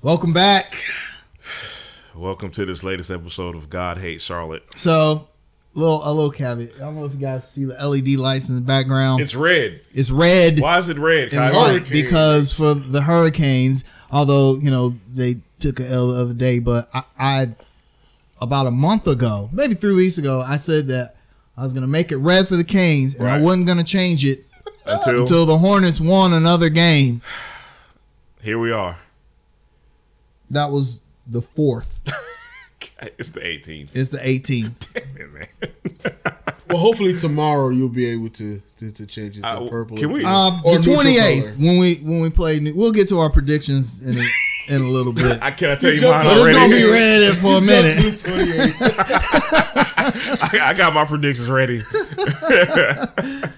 Welcome back. Welcome to this latest episode of God Hates Charlotte. So, little a little caveat. I don't know if you guys see the LED lights in the background. It's red. It's red Why is it red? and white because for the hurricanes, although you know they took a L the other day, but I, I about a month ago, maybe three weeks ago, I said that I was gonna make it red for the Canes and I wasn't gonna change it Until, until the Hornets won another game. here we are. That was the fourth. It's the 18th. It's the 18th. Man. Well, hopefully tomorrow you'll be able to to, to change it to Uh, purple. can we- Um, or the twenty eighth when we when we play, we'll get to our predictions in a, in a little bit. I can't tell you jumped mine But it's gonna be red for a minute. to the 28th. I, I got my predictions ready.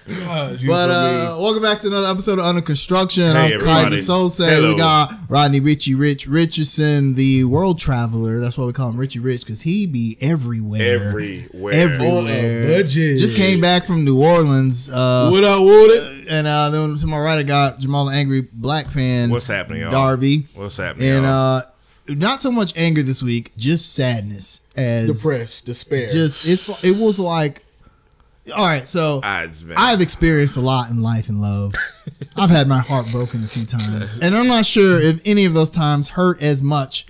Gosh, But uh, welcome back to another episode of Under Construction. Hey, I'm everybody. Kaiser Sose. Hello. We got Rodney Richie Rich Richardson, the world traveler. That's why we call him Richie Rich because he be everywhere. Everywhere. Everywhere. On. Just came back from New Orleans. Uh, what up, Woody? And uh, then to my right, I got Jamal the Angry Black fan. What's happening, y'all? Darby. What's happening? And y'all? uh, not so much anger this week, just sadness. As Depressed, despair. just it's it was like all right so I just, man, i've experienced a lot in life and love i've had my heart broken a few times and i'm not sure if any of those times hurt as much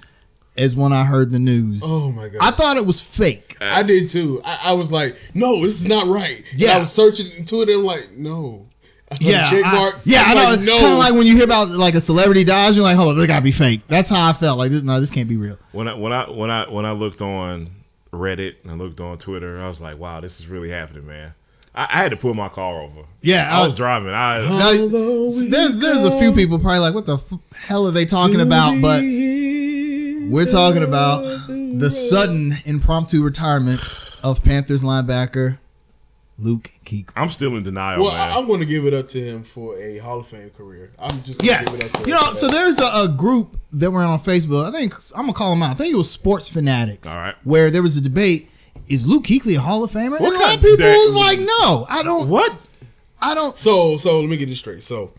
as when i heard the news oh my god. i thought it was fake I did too. I, I was like, no, this is not right. And Yeah. I was searching into it and I'm like, no. I put yeah I- marks. yeah i know like, it's no. kind of like when you hear about like a celebrity dies you're like hold on this gotta be fake that's how i felt like this no this can't be real when I when I when I when I looked on Reddit and I looked on Twitter, I was like, wow, this is really happening, man. I, I had to pull my car over. yeah I I was driving. I now, there's there's a few people probably like what the f- hell are they talking about but We're talking about the sudden impromptu retirement of Panthers linebacker Luke Kuechly. I'm still in denial, Well, man. I, I'm going to give it up to him for a Hall of Fame career. I'm just going to Yes, give it up to you him know. So there's a, a group that were on Facebook. I think I'm gonna call them out. I think it was Sports Fanatics. All right. Where there was a debate: Is Luke Kuechly a Hall of Famer? and a lot kind of people of was like, No, I don't. what? I don't. So, so let me get this straight. So,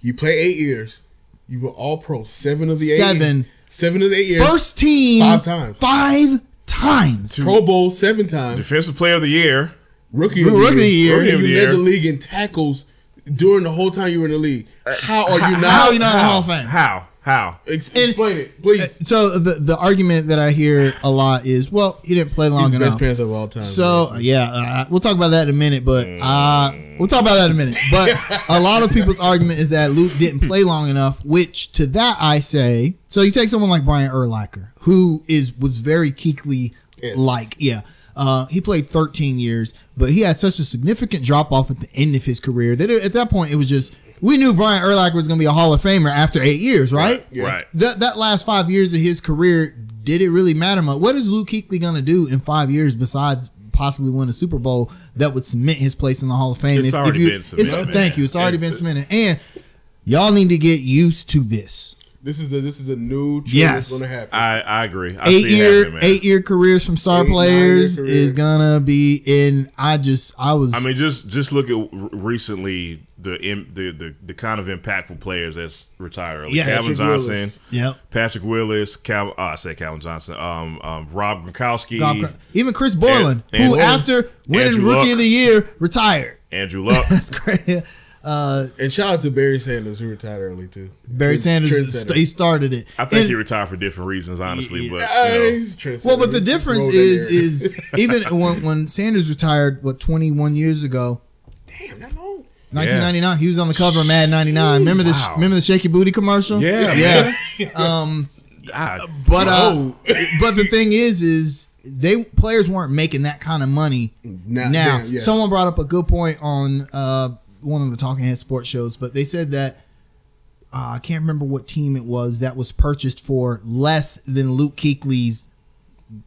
you play eight years. You were All Pro seven of the eight. Seven. Seven of the eight years. First team Five times. Five times. Pro Bowl seven times. Defensive Player of the Year. Rookie of Rookie of the year. Rookie of you the led the league in tackles during the whole time you were in the league. Uh, how are you not? How are you not in the Hall of Fame? How? How? Ex- And- explain it, please. So the the argument that I hear a lot is, well, he didn't play long He's enough. best Panther of all time. So yeah, uh, we'll talk about that in a minute. But uh, we'll talk about that in a minute. But a lot of people's argument is that Luke didn't play long enough. Which to that I say, so you take someone like Brian Urlacher, who is was very Kuechly Yes. like. Yeah, uh, he played 13 years, but he had such a significant drop off at the end of his career that at that point it was just we knew Brian Urlacher was going to be a Hall of Famer after eight years, right? Yeah. Right. That that last five years of his career, did it really matter much? What is Luke Kuechly gonna do in five years besides possibly win a Super Bowl that would cement his place in the Hall of Fame? It's already you, been cemented, it's- Thank you. It's already been cemented, and y'all need to get used to this. this is a this is a new trend Yes. that's going to happen. I, I agree. I eight see year happening, man. eight year careers from star Eight, players is gonna be in. I just I was. I mean, just just look at recently the the, the the kind of impactful players that's retired. Like Yes. Calvin Patrick Johnson, Willis. yep. Patrick Willis, Cal. Oh, I said Calvin Johnson. Um, um, Rob Gronkowski, God, even Chris Borland, And- who and- after winning Andrew Rookie Luck. of the Year retired. Andrew Luck. That's great. Uh, and shout out to Barry Sanders who retired early too. Barry Trend- Sanders, trendsetter. he started it. I think And- he retired for different reasons, honestly. But Uh, you know, he's. Well, but the difference rolled in is even when when Sanders retired, what twenty one years ago, damn that long. Nineteen ninety nine, he was on the cover of Mad ninety nine. Remember this? Wow. Remember the shaky booty commercial? Yeah, yeah. um, but uh, but the thing is, is they players weren't making that kind of money. Now, Now, yeah. someone brought up a good point on uh, one of the Talking Head sports shows, but they said that uh, I can't remember what team it was that was purchased for less than Luke Kuechly's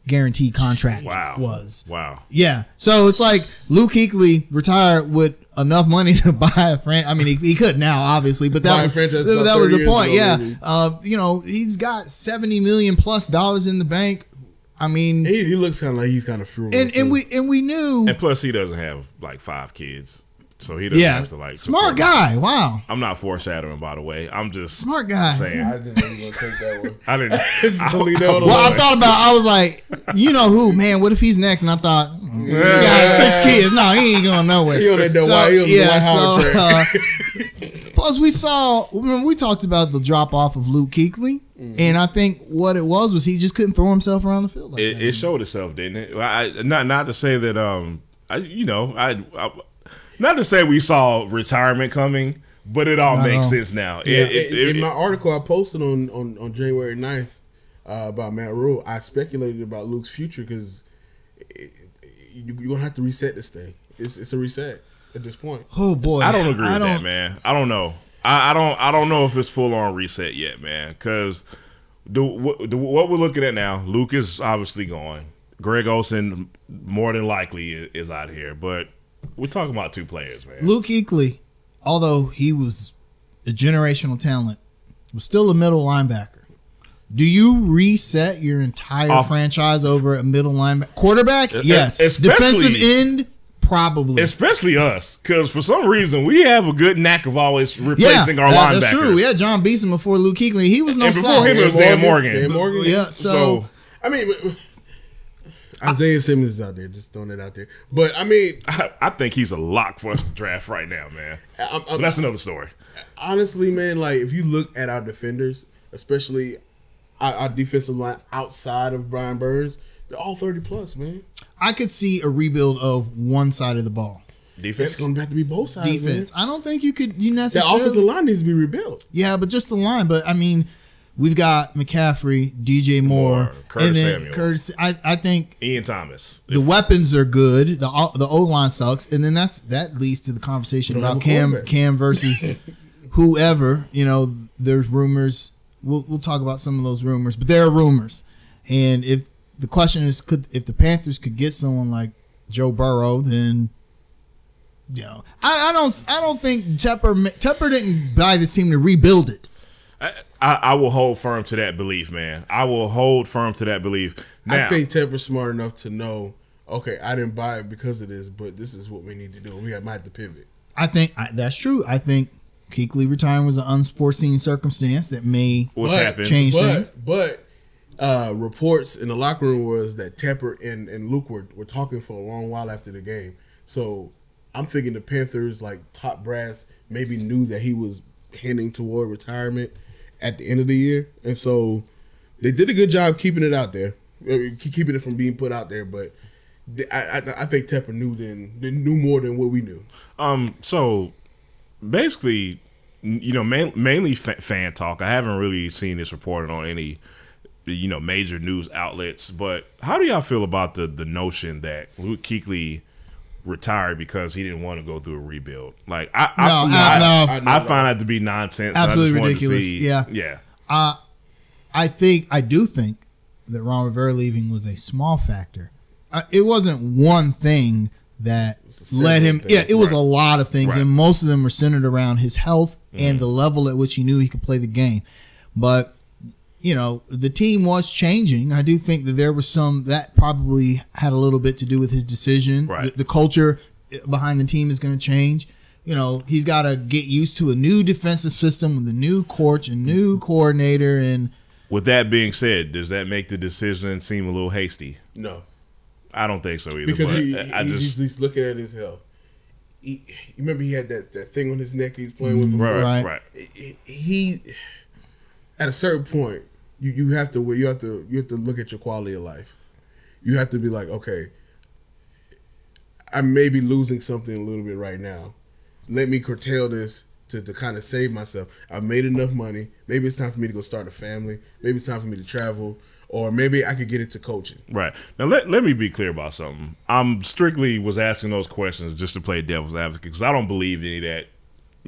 guaranteed contract wow, was. wow. Yeah, so it's like Luke Kuechly retired with enough money to buy a fran. I mean, he, he could now, obviously, but that was that, that was the point. yeah, uh, you know, he's got seventy million plus dollars in the bank. I mean, He, he looks kind of like he's kind of frugal. and and we and we knew And plus, he doesn't have like five kids. So he doesn't Yeah, have to like smart support- guy. Wow, I'm not foreshadowing, by the way. I'm just smart guy. saying. I didn't know you were gonna take that one. I didn't. Just gonna leave that one Well, I thought about. I was like, you know who, man? What if he's next? And I thought, mm, he got six kids. No, he ain't going nowhere. He on that Dwight- he on the Dwight Howard so, uh, plus we saw. Remember, we talked about the drop off of Luke Kuechly, Mm-hmm. and I think what it was was he just couldn't throw himself around the field like it, that. it showed itself, didn't it? I, not not to say that um, I you know I, I not to say we saw retirement coming, but it all Not makes all. sense now. It- Yeah, it- in, it- in my article I posted on on, on January 9th uh, about Matt Rhule, I speculated about Luke's future because you, you're gonna have to reset this thing. It's it's a reset at this point. oh boy, I don't agree I with that, don't- man. I don't know. I, I don't. I don't know if it's full on reset yet, man. Because the, what- the what we're looking at now, Luke is obviously gone. Greg Olsen more than likely is, is out here, but we're talking about two players, man. Luke Kuechly, although he was a generational talent, was still a middle linebacker. Do you reset your entire Off- franchise over a middle linebacker? Quarterback? Yes. especially- Defensive end? Probably. Especially us, because for some reason we have a good knack of always yeah, replacing our that- linebackers. that's true. We had Jon Beason before Luke Kuechly. He was no And before slouch. him, it was Dan Morgan. Dan Morgan. Yeah, so, So I mean, but- Isaiah Simmons is out there, just throwing it out there. But I mean, I, I think he's a lock for us to draft right now, man. I'm, I'm, that's another story. honestly, man, like if you look at our defenders, especially our, our defensive line outside of Brian Burns, they're all 30 plus, man. I could see a rebuild of one side of the ball. Defense. It's going to have to be both sides. Defense. Man. I don't think you could you That The offensive line needs to be rebuilt. Yeah, but just the line. But I mean, we've got McCaffrey, DJ Moore, Moore, Curtis and then Samuel. Curtis. I, I think Ian Thomas. the weapons are good. The o- the O line sucks, and then that's that leads to the conversation about Cam. Cam versus whoever. You know, there's rumors. We'll we'll talk about some of those rumors, but there are rumors, and if the question is, could if the Panthers could get someone like Joe Burrow, then. You know, I, I don't. I don't think Tepper. Tepper didn't buy this team to rebuild it. I, I, I will hold firm to that belief, man. I will hold firm to that belief. Now, I think Tepper's smart enough to know, okay, I didn't buy it because of this, but this is what we need to do. We might have to pivot. I think I, that's true. I think Kuechly retiring was an unforeseen circumstance that may But- change but, things. But uh, reports in the locker room was that Tepper and, and Luke were, were talking for a long while after the game. So I'm thinking the Panthers, like top brass, maybe knew that he was heading toward retirement at the end of the year, and so they did a good job keeping it out there, uh, keeping it from being put out there. But I, I, I think Tepper knew then knew more than what we knew. Um, so basically, you know, main, mainly fa- fan talk. I haven't really seen this reported on any, you know, major news outlets. But how do y'all feel about the the notion that Luke Kuechly retired because he didn't want to go through a rebuild? Like, I, No, I, I, no. I, I know, find that to be nonsense. Absolutely wanted ridiculous. see- Yeah. yeah. Uh, I think I do think that Ron Rivera leaving was a small factor. Uh, it wasn't one thing that led him. things, Yeah, it was right. a lot of things, Right. and most of them were centered around his health and the level at which he knew he could play the game. But you know, the team was changing. I do think that there was some that probably had a little bit to do with his decision. Right. The, the culture behind the team is going to change. You know, he's got to get used to a new defensive system with a new coach, a new mm-hmm. coordinator, and With that being said, does that make the decision seem a little hasty? No, I don't think so either. because he, I he- just he's, he's looking at his health. He, you remember he had that, that thing on his neck he's playing with mm-hmm. before. right, Right. right. he at a certain point you, you have to you have to you have to look at your quality of life. You have to be like okay i may be losing something a little bit right now. Let me curtail this to, to kind of save myself. I've made enough money. Maybe it's time for me to go start a family. Maybe it's time for me to travel. Or maybe i could get into coaching. Right. Now let, let me be clear about something. I'm strictly was asking those questions just to play devil's advocate because I don't believe any of that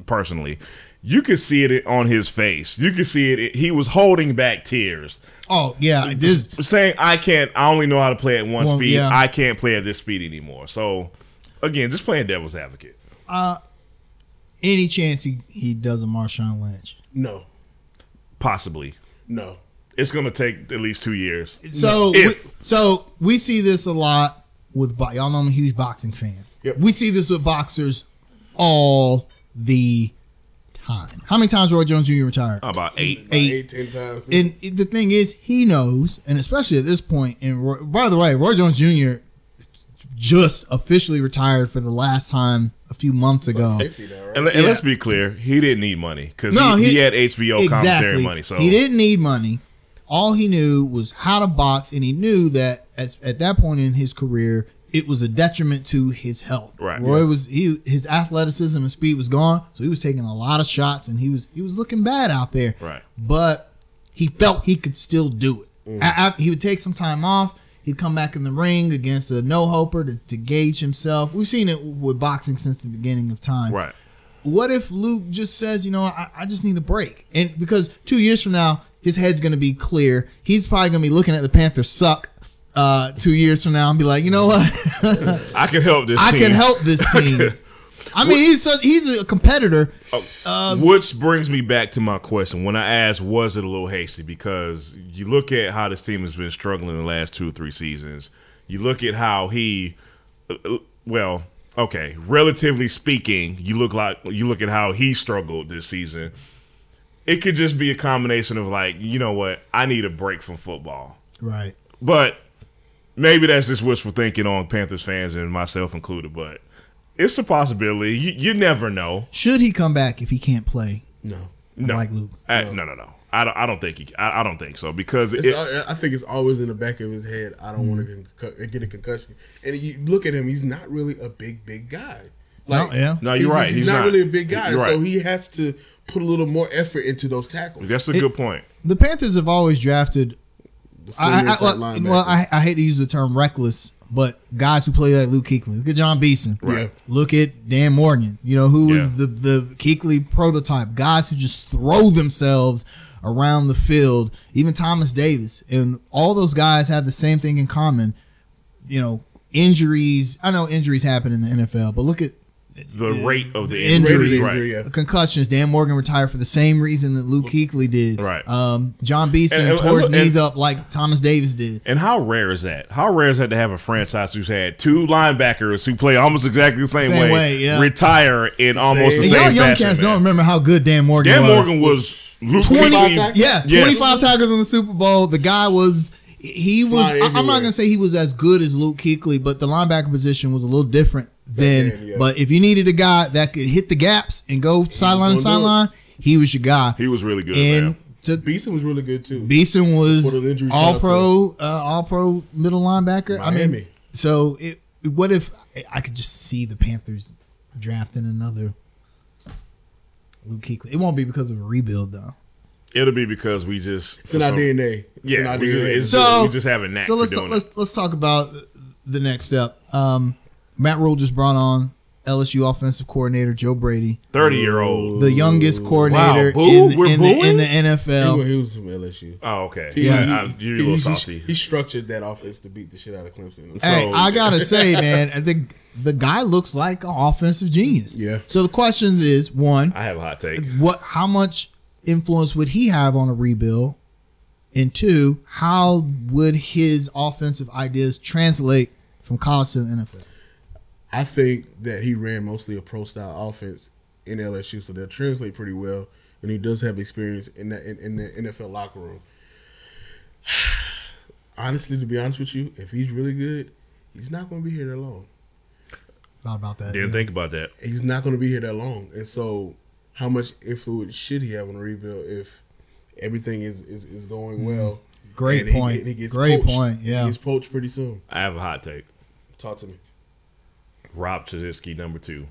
personally. You could see it on his face. You could see it. He was holding back tears, oh yeah, this saying, "I can't. I only know how to play at one Well, speed. yeah. I can't play at this speed anymore." So, again, just playing devil's advocate. Uh, any chance he he does a Marshawn Lynch. no Possibly, no it's going to take at least two years. So we, so we see this a lot with bo- y'all know I'm a huge boxing fan. Yep. We see this with boxers all the time. How many times Roy Jones Jr. retired? About eight. Eight. eight, ten times. And the thing is, he knows, and especially at this point, and Roy, by the way, Roy Jones Jr. just officially retired for the last time a few months ago. 50 now, right? And, and Yeah. let's be clear, he didn't need money because No, he, he- he had HBO commentary money. So he didn't need money. All he knew was how to box, and he knew that as, at that point in his career, it was a detriment to his health. Right. Roy was he his athleticism and speed was gone, so he was taking a lot of shots, and he was he was looking bad out there. Right. But he felt he could still do it. Mm. A- after he would take some time off. He'd come back in the ring against a no hoper to, to gauge himself. We've seen it with boxing since the beginning of time right. what if Luke just says, you know, I, I just need a break? And because two years from now, his head's going to be clear. He's probably going to be looking at the Panthers suck uh, two years from now and be like, you know what? I can help this. I team. can help this team. I mean, he's so, he's a competitor. Uh, Which brings me back to my question. When I asked, was it a little hasty? Because you look at how this team has been struggling the last two or three seasons. You look at how he, well, okay, relatively speaking, you look like you look at how he struggled this season. It could just be a combination of like, you know what, I need a break from football. Right. But maybe that's just wishful thinking on Panthers fans and myself included. But it's a possibility. You, you never know. Should he come back if he can't play no. No, like Luke? I, no, no, no. I don't. I don't think he. I, I don't think so because it, I I think it's always in the back of his head. I don't want to mm-hmm. get a concussion. And you look at him; he's not really a big, big guy. No, yeah. No, you're he's, right. He's, He's not, not. really a big guy, You're so he has to put a little more effort into those tackles. that's a It- good point. The Panthers have always drafted The I, I, senior well, well, I, I hate to use the term reckless, but guys who play like Luke Kuechly. Look at Jon Beason. Right. Look at Dan Morgan. You know who was Yeah. the the Kuechly prototype. Guys who just throw themselves around the field. Even Thomas Davis and all those guys have the same thing in common. You know, injuries. I know injuries happen in the NFL, but look at The rate of the Injuries. injury, Injury, right? yeah. concussions. Dan Morgan retired for the same reason that Luke Kuechly did. Right. Um, Jon Beason And- and- tore his and- knees up like Thomas Davis did. And how rare is that? How rare is that to have a franchise who's had two linebackers who play almost exactly the same, Same way, way, yeah. retire in almost the And same y'all young cats don't remember how good Dan Morgan Dan was. Morgan was Luke 20, Kuechly- tackles? yeah, Yes. 25 tackles in the Super Bowl. The guy was, he was, I- I'm not going to say he was as good as Luke Kuechly, but the linebacker position was a little different then. yeah. But if you needed a guy that could hit the gaps and go sideline to gonna do it. sideline, he was your guy. He was really good, and to, Beason was really good too. Beason was Before the injury all pro, uh, all pro middle linebacker. I mean, so it, what if I could just see the Panthers drafting another Luke Kuechly? It won't be because of a rebuild though. It'll be because we just It's in our DNA. It's in Yeah, our we just, So- we just have a knack So let's doing let's let's talk about the next step. Um, Matt Rhule just brought on LSU offensive coordinator Joe Brady, Thirty year old. the youngest coordinator boo? in, We're in, the, in the NFL. was, he was from LSU. Oh, okay. He- Yeah, he- I, you're a he- little he- saucy. He structured that offense to beat the shit out of Clemson. Hey, So- I gotta say, man, I think the guy looks like an offensive genius. Yeah. So the question is, one, I have a hot take. what, how much influence would he have on a rebuild? And two, how would his offensive ideas translate from college to the NFL? I think that he ran mostly a pro style offense in LSU, so they'll translate pretty well. And he does have experience in that in, in the NFL locker room. Honestly, to be honest with you, if he's really good, he's not going to be here that long. Not about that. Didn't yeah. think about that. He's not going to be here that long, and so how much influence should he have on the rebuild if everything is is, is going mm-hmm. well? Great and he- point. and he gets Great poached. point. Yeah. he's poached pretty soon. I have a hot take. Talk to me. Rob Chudzinski, number two.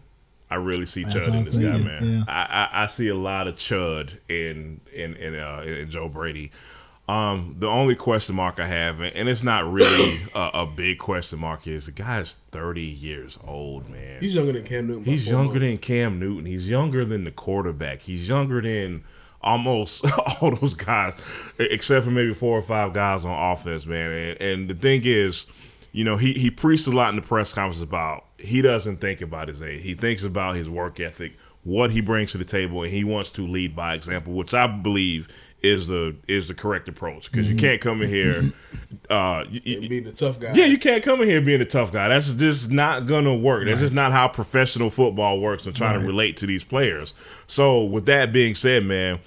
I really see That's Chud in this guy, man. yeah. I, I, I see a lot of Chud in in in, uh, in Joe Brady. Um, the only question mark I have, and it's not really a, a big question mark, is the guy's thirty years old, man. He's younger than Cam Newton. He's younger months. than Cam Newton. He's younger than the quarterback. He's younger than almost all those guys, except for maybe four or five guys on offense, man. And, and the thing is, you know, he, he preached a lot in the press conference about he doesn't think about his age. He thinks about his work ethic, what he brings to the table, and he wants to lead by example, which I believe is the is the correct approach because you can't come in here. Uh, you- being the tough guy. yeah, you can't come in here being a tough guy. That's just not gonna work. That's just not how professional football works. I'm trying to relate to these players. So with that being said, man,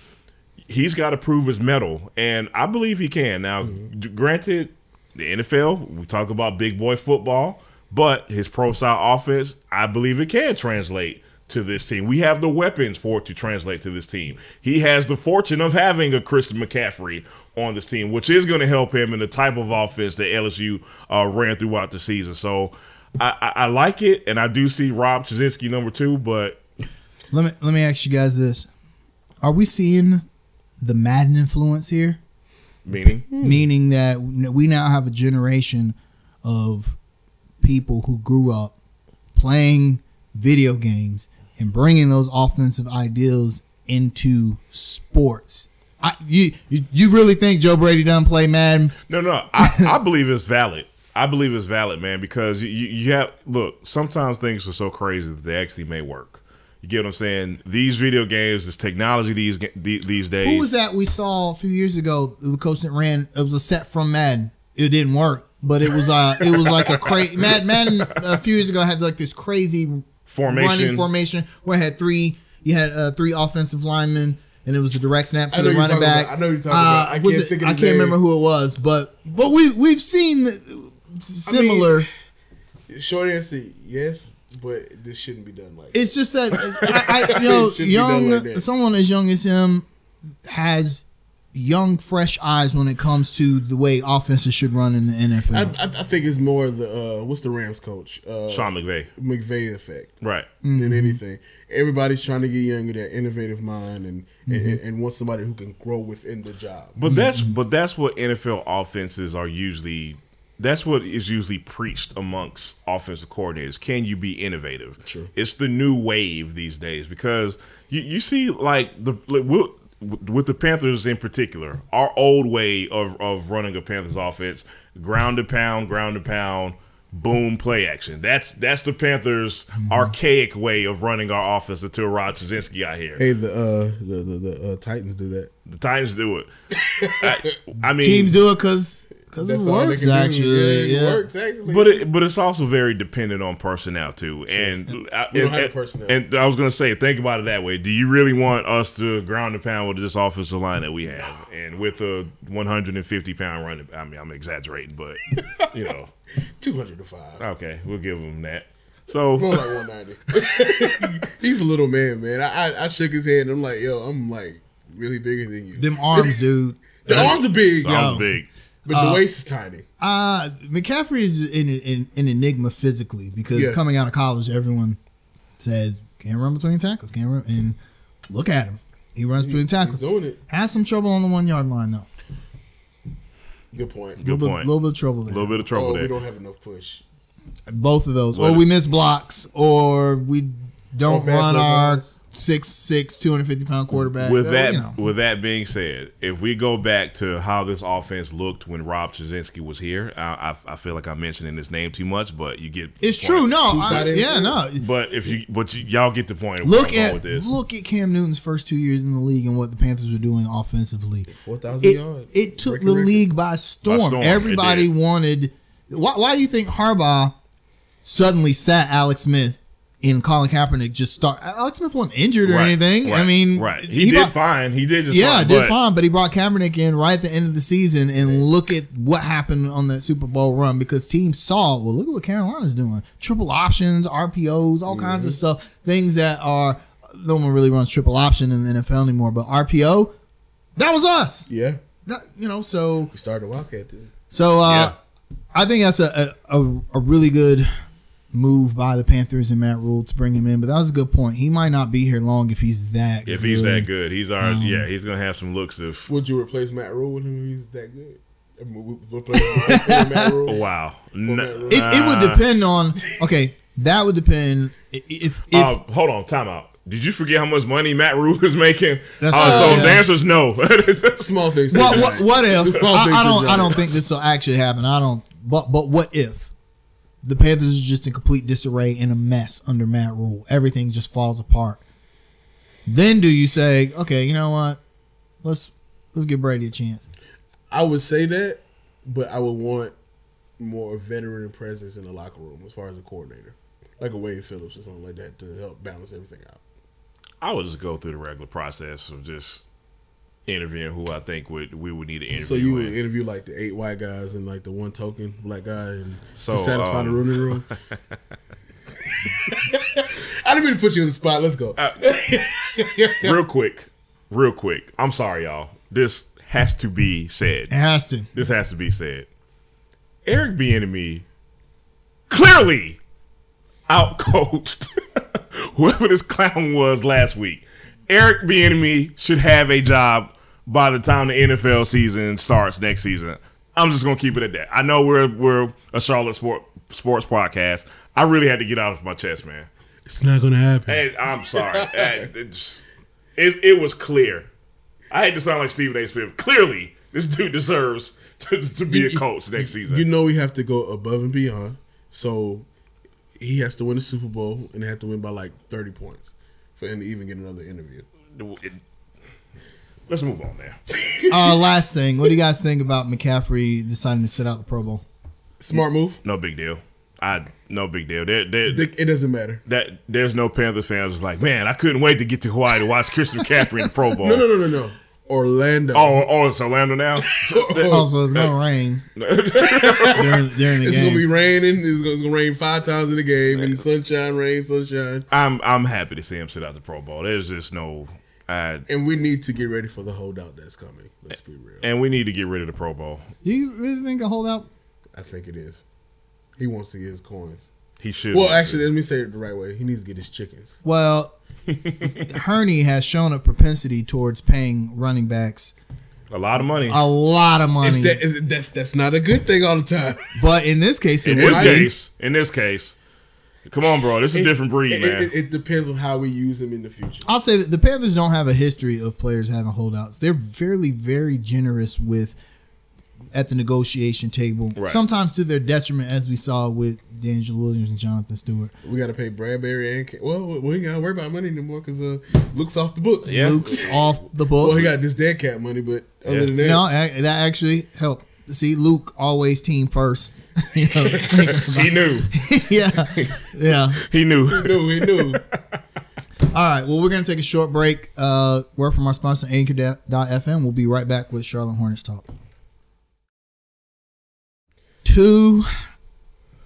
he's got to prove his mettle, and I believe he can. Now, d- granted, the NFL we talk about big boy football, but his pro style offense, I believe it can translate to this team. We have the weapons for it to translate to this team. He has the fortune of having a Chris McCaffrey on this team, which is going to help him in the type of offense that LSU uh, ran throughout the season. So. I, I, I like it, and I do see Rob Chudzinski number two, but Let me let me ask you guys this: Are we seeing the Madden influence here? Meaning hmm. Meaning that we now have a generation of people who grew up playing video games and bringing those offensive ideals into sports. I, you, you you really think Joe Brady done play Madden? No, no, I, I believe it's valid. I believe it's valid, man, because you, you have look. Sometimes things are so crazy that they actually may work. You get what I'm saying? These video games, this technology these these days. Who was that we saw a few years ago? The coach that ran it was a set from Madden. It didn't work, but it was uh it was like a crazy Mad Madden a few years ago had like this crazy Formation. running formation where it had three you had uh, three offensive linemen and it was a direct snap to the running back. about- I know you're talking about. I was can't it- think of I can't name. remember who it was, but but we we've seen similar. Short answer, yes, but this shouldn't be done like. It's just that I, I you know, It shouldn't be done young like that. someone as young as him has young, fresh eyes when it comes to the way offenses should run in the NFL. I, I think it's more the uh, what's the Rams coach uh, Sean McVay, McVay effect right? Mm-hmm. than anything. Everybody's trying to get younger, that innovative mind, and, Mm-hmm. and and want somebody who can grow within the job. But that's but that's what NFL offenses are usually. That's what is usually preached amongst offensive coordinators. Can you be innovative? True. It's the new wave these days because you, you see like the like, we'll- with the Panthers in particular, our old way of, of running a Panthers offense, ground to pound, ground to pound, boom, play action. That's that's the Panthers' archaic way of running our offense until Rob Chudzinski got here. Hey, the uh, the the, the uh, Titans do that. The Titans do it. I, I mean, Teams do it because because it That's all they works can do. actually. Yeah, Yeah, it works actually. But it, but it's also very dependent on personnel too, and I, don't and, have and- personnel. And I was gonna say, think about it that way. Do you really want us to ground and pound with this offensive line that we have, and with a 150 pound running? I mean, I'm exaggerating, but you know, 205. okay, we'll give them that. So More like one ninety. He's a little man, man. I, I I shook his hand. I'm like, yo, I'm like really bigger than you. them arms, dude. The arms are big, I'm Yo. big. But the waist is tiny. Uh McCaffrey is an, an, an enigma physically because Yeah. coming out of college, everyone says can't run between tackles, can't run, and look at him. He runs between He's tackles. doing it. Has some trouble on the one yard line though. Good point. Good little point. Bit, little bit of trouble there. A little bit of trouble Oh, there. we don't have enough push. Both of those, What- or we miss blocks, or we don't Or run our calls. Six six, 250 pound quarterback. with Uh, that you know. with that being said, if we go back to how this offense looked when Rob Chudzinski was here, I, I, I feel like I'm mentioning his name too much, but you get it's point. true. No, I- yeah, there. no. But if you but you, y'all get the point. Of Look at with this. look at Cam Newton's first two years in the league and what the Panthers were doing offensively. Four thousand It, yards. it took Breaking the records. league by storm. By storm, Everybody wanted. Why, why do you think Harbaugh suddenly sat Alex Smith and Colin Kaepernick just start? Alex Smith wasn't injured or Right, anything. I mean, right? He, did brought- fine. He did just Yeah, fine, did but fine, but he brought Kaepernick in right at the end of the season, and look at what happened on that Super Bowl run because teams saw, well, look at what Carolina's doing: triple options, RPOs, all kinds Mm-hmm. of stuff, things that are no one really runs triple option in the NFL anymore, but RPO, that was us. Yeah, That, you know, so we started a Wildcat too. so uh, Yeah. I think that's a a a really good move by the Panthers and Matt Rhule to bring him in. But that was a good point. He might not be here long if he's that. if he's that good, he's already Um, yeah. He's gonna have some looks of Would you replace Matt Rhule with him if he's that good? I mean, we- we replace- replace Matt Rhule? oh, wow. N- It, it would depend on. Okay, that would depend if if uh, hold on, time out. Did you forget how much money Matt Rhule is making? That's uh, true, so yeah. the answer is no. Small things. what, what what if I, I don't I don't think this will actually happen. I don't. But but what if the Panthers is just in complete disarray and a mess under Matt Rhule? Everything just falls apart. Then do you say, okay, you know what? Let's let's give Brady a chance. I would say that, but I would want more veteran presence in the locker room as far as a coordinator, like a Wade Phillips or something like that, to help balance everything out. I would just go through the regular process of just interviewing who I think would we would need to interview. So you would in. interview like the eight white guys and like the one token black guy and So, to satisfy the um, room room. I didn't mean to put you in the spot. Let's go. Uh, real quick, real quick. I'm sorry, y'all. This has to be said. It has to. This has to be said. Eric Bieniemy clearly outcoached whoever this clown was last week. Eric Bieniemy should have a job by the time the NFL season starts next season. I'm just gonna keep it at that. I know we're we're a Charlotte sport, sports podcast. I really had to get out of my chest, man. It's not gonna happen. Hey, I'm sorry. Hey, it, just- it, it was clear. I hate to sound like Stephen A. Smith. Clearly, this dude deserves to, to be a coach next season. You know we have to go above and beyond. So he has to win the Super Bowl and they have to win by like thirty points for him to even get another interview. It- let's move on, there. Uh, last thing, what do you guys think about McCaffrey deciding to sit out the Pro Bowl? Smart move. No big deal. I no big deal. There, there, It doesn't matter. that there's no Panther fans was like, man, I couldn't wait to get to Hawaii to watch Christian McCaffrey in the Pro Bowl. No, no, no, no, no. Orlando. Oh, oh, it's Orlando now. Also, it's gonna rain during, during the It's gonna be raining. It's gonna, it's gonna rain five times in the game, and sunshine, rain, sunshine. I'm I'm happy to see him sit out the Pro Bowl. There's just no, uh, And we need to get ready for the holdout that's coming. Let's be real. and we need to get rid of the Pro Bowl. Do you really think a holdout? I think it is. He wants to get his coins. He should. Well, actually, let me say it the right way. He needs to get his chickens. Well, Hurney has shown a propensity towards paying running backs a lot of money. a lot of money. It's that, it's, that's that's not a good thing all the time. but in this case, it in this be. case, in this case, come on, bro. This is a different breed, It, man. it, it depends on how we use him in the future. I'll say that the Panthers don't have a history of players having holdouts. They're fairly, very generous with at the negotiation table. Right. Sometimes to their detriment, as we saw with DeAngelo Williams and Jonathan Stewart. We got to pay Bradberry and Ca- well, we ain't got to worry about money anymore because uh, Luke's off the books. Yeah. Luke's off the books. Well, he got this dead cap money, but other Yeah. than that, no, that actually helped. See, Luke always team first. You know, he knew. yeah, yeah. He knew. he knew, he knew. All right. Well, we're gonna take a short break. Uh, word from our sponsor, Anchor.fm. We'll be right back with Charlotte Hornets talk. Two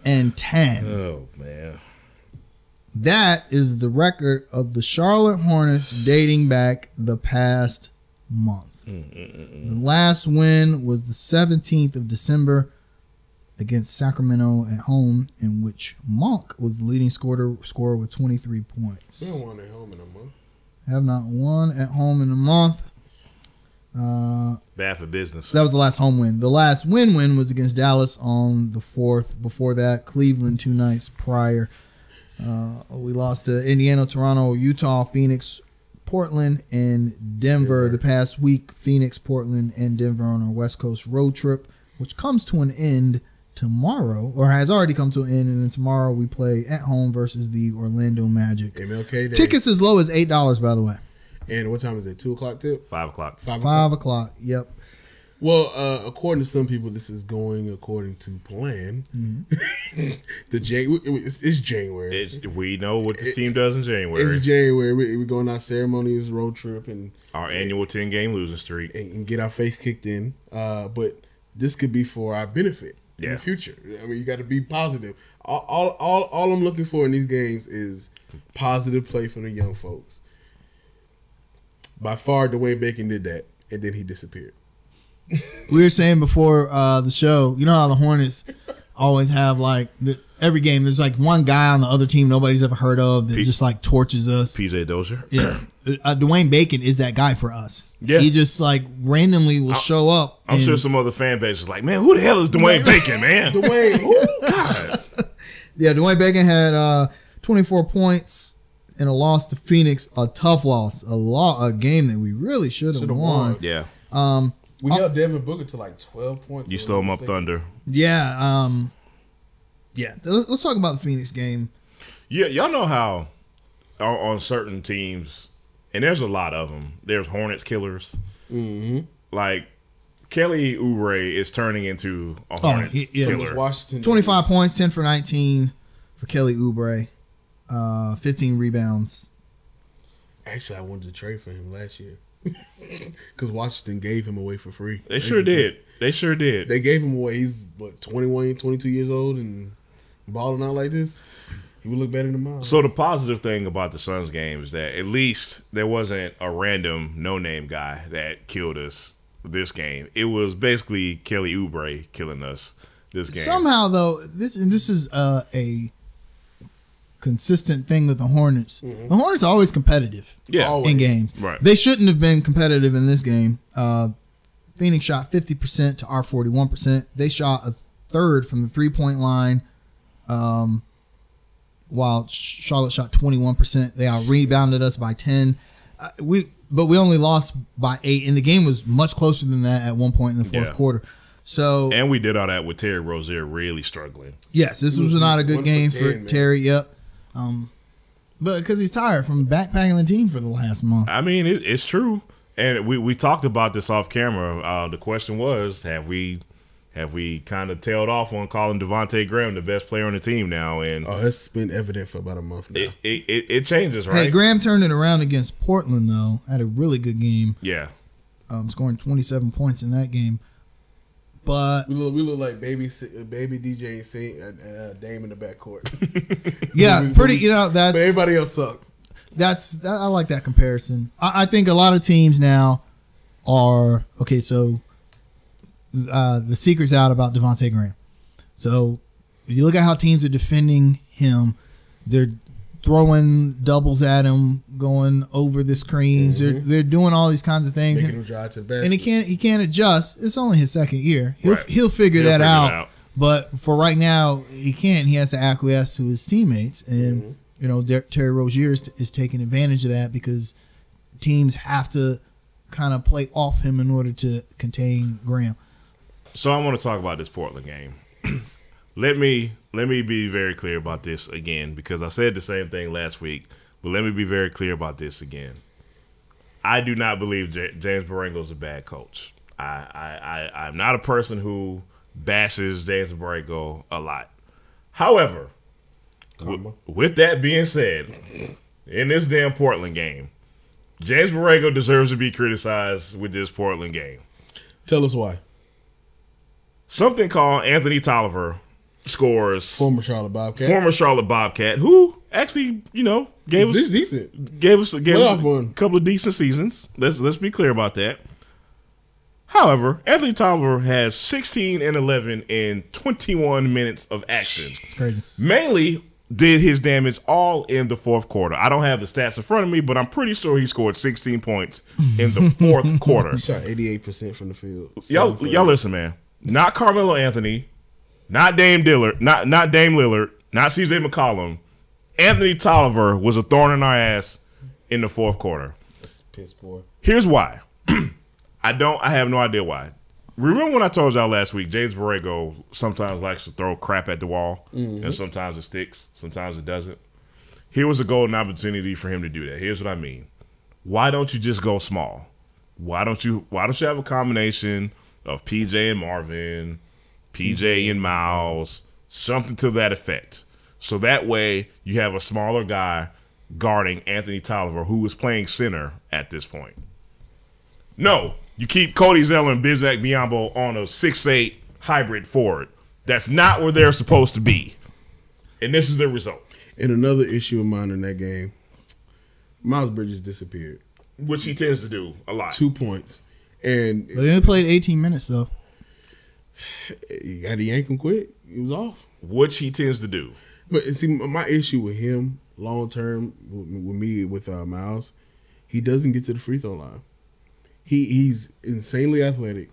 and ten. Oh man. That is the record of the Charlotte Hornets dating back the past month. The last win was the 17th of December against Sacramento at home, in which Monk was the leading scorer, scorer with 23 We points. don't want at home in a month. Have not won at home in a month. Uh, Bad for business. that was the last home win. The last win win was against Dallas on the fourth. Before that, Cleveland two nights prior. Uh, we lost to Indiana, Toronto, Utah, Phoenix, Portland, and Denver, Denver. the past week. Phoenix, Portland, and Denver on our West Coast road trip, which comes to an end tomorrow, or has already come to an end. And then tomorrow we play at home versus the Orlando Magic. MLK Day. Tickets as low as eight dollars, by the way. And what time is it? Two o'clock tip. Five o'clock. Five. o'clock? Five o'clock. Yep. Well, uh, according to some people, this is going according to plan. Mm-hmm. the Jan- it's, it's January. It, we know what this team does in January. It's January. We, we go on our ceremonies, road trip, and, Our annual ten game losing streak. and, and get our face kicked in. Uh, but this could be for our benefit in Yeah. the future. I mean, you got to be positive. All, all, all, all I'm looking for in these games is positive play from the young folks. By far, Dwayne Bacon did that, and then he disappeared. We were saying before uh, the show, you know how the Hornets always have like the, every game. There's like one guy on the other team nobody's ever heard of that Pete- just like torches us. PJ Dozier. Yeah, uh, Dwayne Bacon is that guy for us. Yeah. he just like randomly will show up. I'm and- sure some other fan base is like, man, who the hell is Dwayne Bacon, man? Dwayne, who? Yeah, Dwayne Bacon had uh, 24 points in a loss to Phoenix, a tough loss, a law, a game that we really should have Should've won. won. yeah, Um, We held Devin Booker to like 12 points. you if I'm slow him up thunder. yeah, um, yeah. Let's, let's talk about the Phoenix game. Yeah, y'all know how on, on certain teams, and there's a lot of them. There's Hornets killers, Mhm. like Kelly Oubre is turning into a Hornet he- yeah. killer. Washington. 25 points, 10 for 19 for Kelly Oubre, uh, 15 rebounds. Actually, I wanted to trade for him last year because Washington gave him away for free. They sure Basically. did. They sure did. They gave him away. He's what 21, 22 years old and balling out like this. He would look better than Miles. So the positive thing about the Suns game is that at least there wasn't a random no-name guy that killed us this game. It was basically Kelly Oubre killing us this game. Somehow, though, this and this is uh, a consistent thing with the Hornets. The Hornets are always competitive yeah. Always. in games. Right. They shouldn't have been competitive in this game. Uh, Phoenix shot 50% to our 41%. They shot a third from the three point line, um, while Charlotte shot 21%. They out rebounded us by 10. Uh, we But we only lost by eight, and the game was much closer than that at one point in the fourth Yeah. quarter. So, And we did all that with Terry Rozier really struggling. yes, this was was not a good game for for man. Terry. Yep. Um, but because he's tired from backpacking the team for the last month. I mean, it, it's true. And we, we talked about this off camera. Uh, the question was, have we have we kind of tailed off on calling Devonte Graham the best player on the team now? And oh, it's been evident for about a month now. it, it, it, it changes, right? Hey, Graham turned it around against Portland though. Had a really good game, yeah. um, scoring 27 points in that game. But we look, we look like baby, baby DJ and Saint and uh, Dame in the backcourt. yeah, We- pretty. we- You know, but everybody else sucked. that's that, I like that comparison. I, I think a lot of teams now are okay. So uh, the secret's out about Devonte Graham. So if you look at how teams are defending him, they're throwing doubles at him, going over the screens. They're they're doing all these kinds of things. Making And- drive to the and he can't he can't adjust. It's only his second year. He'll Right. he'll figure He'll that figure out, out. But for right now, he can't. He has to acquiesce to his teammates, and Mm-hmm. you know Der- Terry Rozier is, is taking advantage of that because teams have to kind of play off him in order to contain Graham. So I want to talk about this Portland game. let me let me be very clear about this again because I said the same thing last week, but let me be very clear about this again. I do not believe J- James Borrego is a bad coach. I, I, I I'm not a person who bashes James Borrego a lot. However, Karma. with that being said, in this damn Portland game, James Borrego deserves to be criticized with this Portland game Tell us why. something called Anthony Tolliver scores Former Charlotte Bobcat. former Charlotte Bobcat who actually you know gave us decent. gave us gave us a couple of decent seasons. Let's let's be clear about that. However, Anthony Tolliver has 16 and 11 in 21 minutes of action. It's crazy. Mainly did his damage all in the fourth quarter. I don't have the stats in front of me, but I'm pretty sure he scored 16 points in the fourth quarter. He shot 88% from the field. y'all, y'all listen, man. Not Carmelo Anthony, not Dame Dillard, not not Dame Lillard, not CJ McCollum. Anthony Tolliver was a thorn in our ass in the fourth quarter. That's piss poor. Here's why. I don't. I have no idea why. Remember when I told y'all last week, James Borrego sometimes likes to throw crap at the wall, mm-hmm. and sometimes it sticks, sometimes it doesn't. Here was a golden opportunity for him to do that. Here's what I mean. Why don't you just go small? Why don't you? Why don't you have a combination of PJ and Marvin, PJ mm-hmm. and Miles, something to that effect? So that way you have a smaller guy guarding Anthony Tolliver, who is playing center at this point. No, you keep Cody Zeller and Bismack Biyombo on a six-eight hybrid forward. That's not where they're supposed to be. And this is the result, And another issue of mine in that game, Miles Bridges disappeared. which he tends to do a lot. Two points. And But they only played 18 minutes though. He had to yank him quick. He was off. Which he tends to do. But see, my issue with him long term with, with me with uh, Miles, he doesn't get to the free throw line. He he's insanely athletic,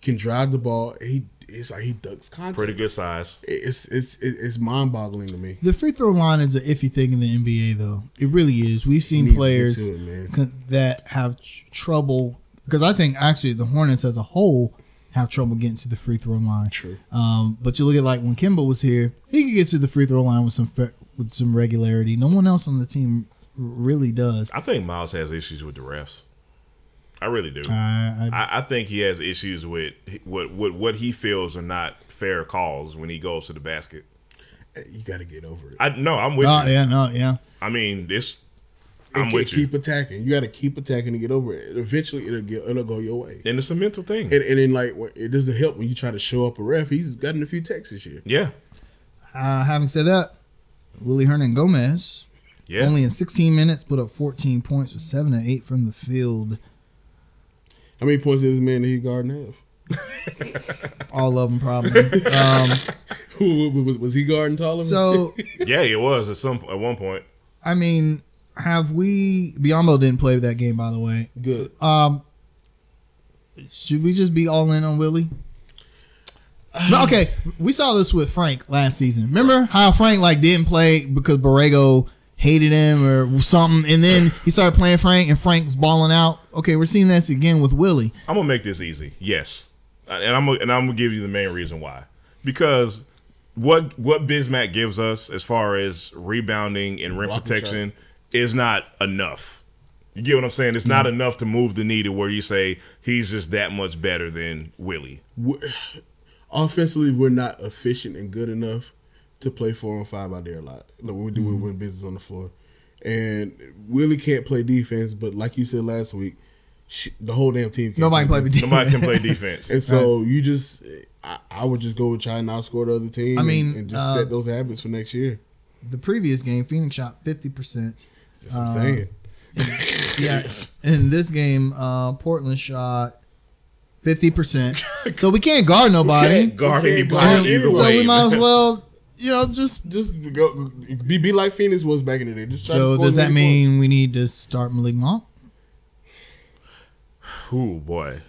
can drive the ball. He it's like he ducks contact. Pretty good size. It's it's it's mind boggling to me. The free throw line is an iffy thing in the NBA, though. It really is. We've seen Needs to get players it, that have tr- trouble because I think actually the Hornets as a whole have trouble getting to the free throw line. True. Um, but you look at like when Kemba was here, he could get to the free throw line with some with some regularity. No one else on the team really does. I think Miles has issues with the refs. I really do. I, I, I, I think he has issues with what what what he feels are not fair calls when he goes to the basket. You got to get over it. I no, I'm with you. yeah, no, yeah. I mean, this. And I'm ke- with you. keep attacking. You got to keep attacking to get over it. Eventually, it'll get it'll go your way. And it's a mental thing. And, and then like it doesn't help when you try to show up a ref. He's gotten a few techs this year. yeah, Uh, having said that, Willy Hernangomez yeah. only in 16 minutes put up 14 points with seven and eight from the field. How many points did this man that he guarding have? All of them probably. um, Who was, was he guarding taller? so yeah, it was at some at one point. I mean, have we? Biyombo didn't play that game, by the way. good. Um, should we just be all in on Willy? No, okay, we saw this with Frank last season. Remember how Frank like didn't play because Borrego hated him or something, and then he started playing Frank, and Frank's balling out. Okay, we're seeing this again with Willy. I'm gonna make this easy. Yes, and I'm gonna, and I'm gonna give you the main reason why. Because what what Bismack gives us as far as rebounding and rim Blocking protection is not enough. You get what I'm saying? It's not enough to move the needle where you say he's just that much better than Willy. we offensively, we're not efficient and good enough to play four on five out there a lot. Like we do, we win business on the floor. And Willy can't play defense, but like you said last week, sh- the whole damn team. Can't Nobody play played defense. Nobody can play defense. And so you just, I, I would just go and try and outscore the other team. I and- mean, and, just uh, set those habits for next year. The previous game, Phoenix shot fifty percent. That's what I'm saying. Yeah, in this game, uh, Portland shot fifty percent. So we can't guard nobody. Can't guard You can't anybody guard either so way. we might as well, you know, just. Just go be, be like Phoenix was back in the day. Just try So score does that many points. mean we need to start Malik Monk? Ooh boy.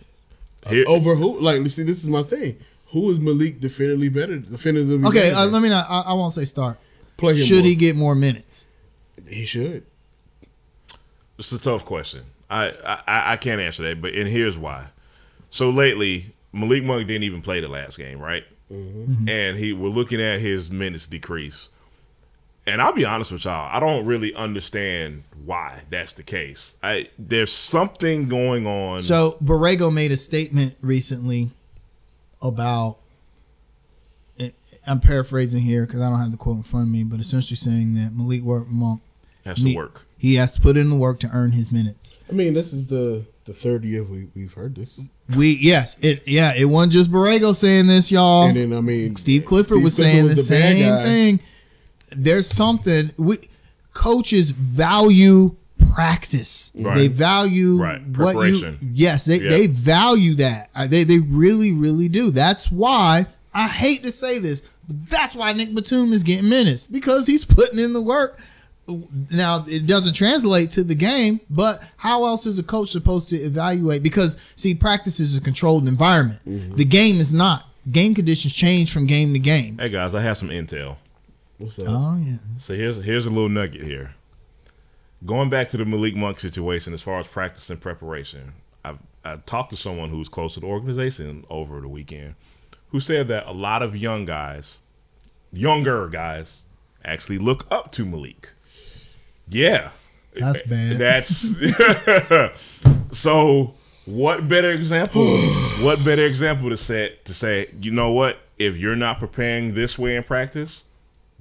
Here- over who? Like, see, this is my thing. Who is Malik definitively better? Definitively Okay, better uh, let me not. I, I won't say start. play him. Should more. he get more minutes? He should. It's a tough question. I, I I can't answer that, but and here's why. So lately, Malik Monk didn't even play the last game, right? Mm-hmm. Mm-hmm. And he we're looking at his minutes decrease. And I'll be honest with y'all, I don't really understand why that's the case. I there's something going on. So Borrego made a statement recently about. I'm paraphrasing here because I don't have the quote in front of me, but essentially saying that Malik Monk has to need- work. He has to put in the work to earn his minutes. I mean, this is the the third year we we've heard this, We yes, it yeah, it wasn't just Borrego saying this, y'all. and then I mean, Steve Clifford Steve was Clifford saying was the, bad same thing. There's something we coaches value practice. Right. They value Right. what you Preparation. yes, they, Yeah. they value that. They they really really do. That's why I hate to say this, but that's why Nick Batum is getting minutes because he's putting in the work. Now it doesn't translate to the game, but how else is a coach supposed to evaluate? Because see, practice is a controlled environment. Mm-hmm. The game is not. Game conditions change from game to game. Hey guys, I have some intel. What's up? Oh yeah. So here's here's a little nugget here. Going back to the Malik Monk situation as far as practice and preparation, I've I talked to someone who's close to the organization over the weekend, who said that a lot of young guys, younger guys, actually look up to Malik. Yeah, That's bad. That's so. What better example? what better example to set to say? You know what? If you're not preparing this way in practice,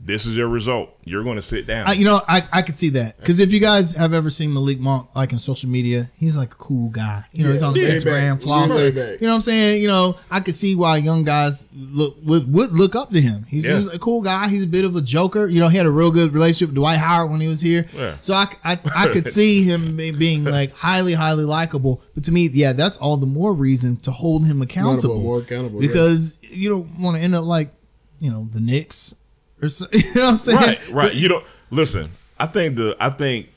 this is your result. You're going to sit down. I, you know, I, I could see that because if you guys have ever seen Malik Monk like in social media, he's like a cool guy. You know, he's on Yeah, Instagram, laid back. flossing. You know what I'm saying? You know, I could see why young guys look would, would look up to him. He's, Yeah. seems a cool guy. He's a bit of a joker. You know, he had a real good relationship with Dwight Howard when he was here. Yeah. So I, I, I could see him being like highly, highly likable. But to me, yeah, that's all the more reason to hold him accountable. more accountable, yeah. because you don't want to end up like, you know, the Knicks or so, you know what I'm saying? right, right. So- you don't listen. I think the I think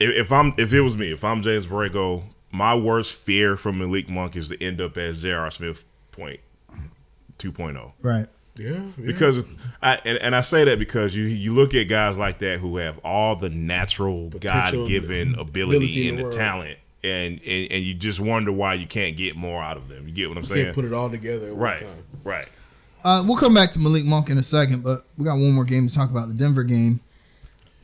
if, if I'm if it was me, if I'm James Borrego, my worst fear from Malik Monk is to end up as J.R. Smith point 2.0. right. Yeah, yeah. because I and, and I say that because you you look at guys like that who have all the natural God given ability ability and the the talent, and, and and you just wonder why you can't get more out of them. You get what I'm you saying? can't put it all together at right, one time. right. Uh, we'll come back to Malik Monk in a second, but we got one more game to talk about the Denver game.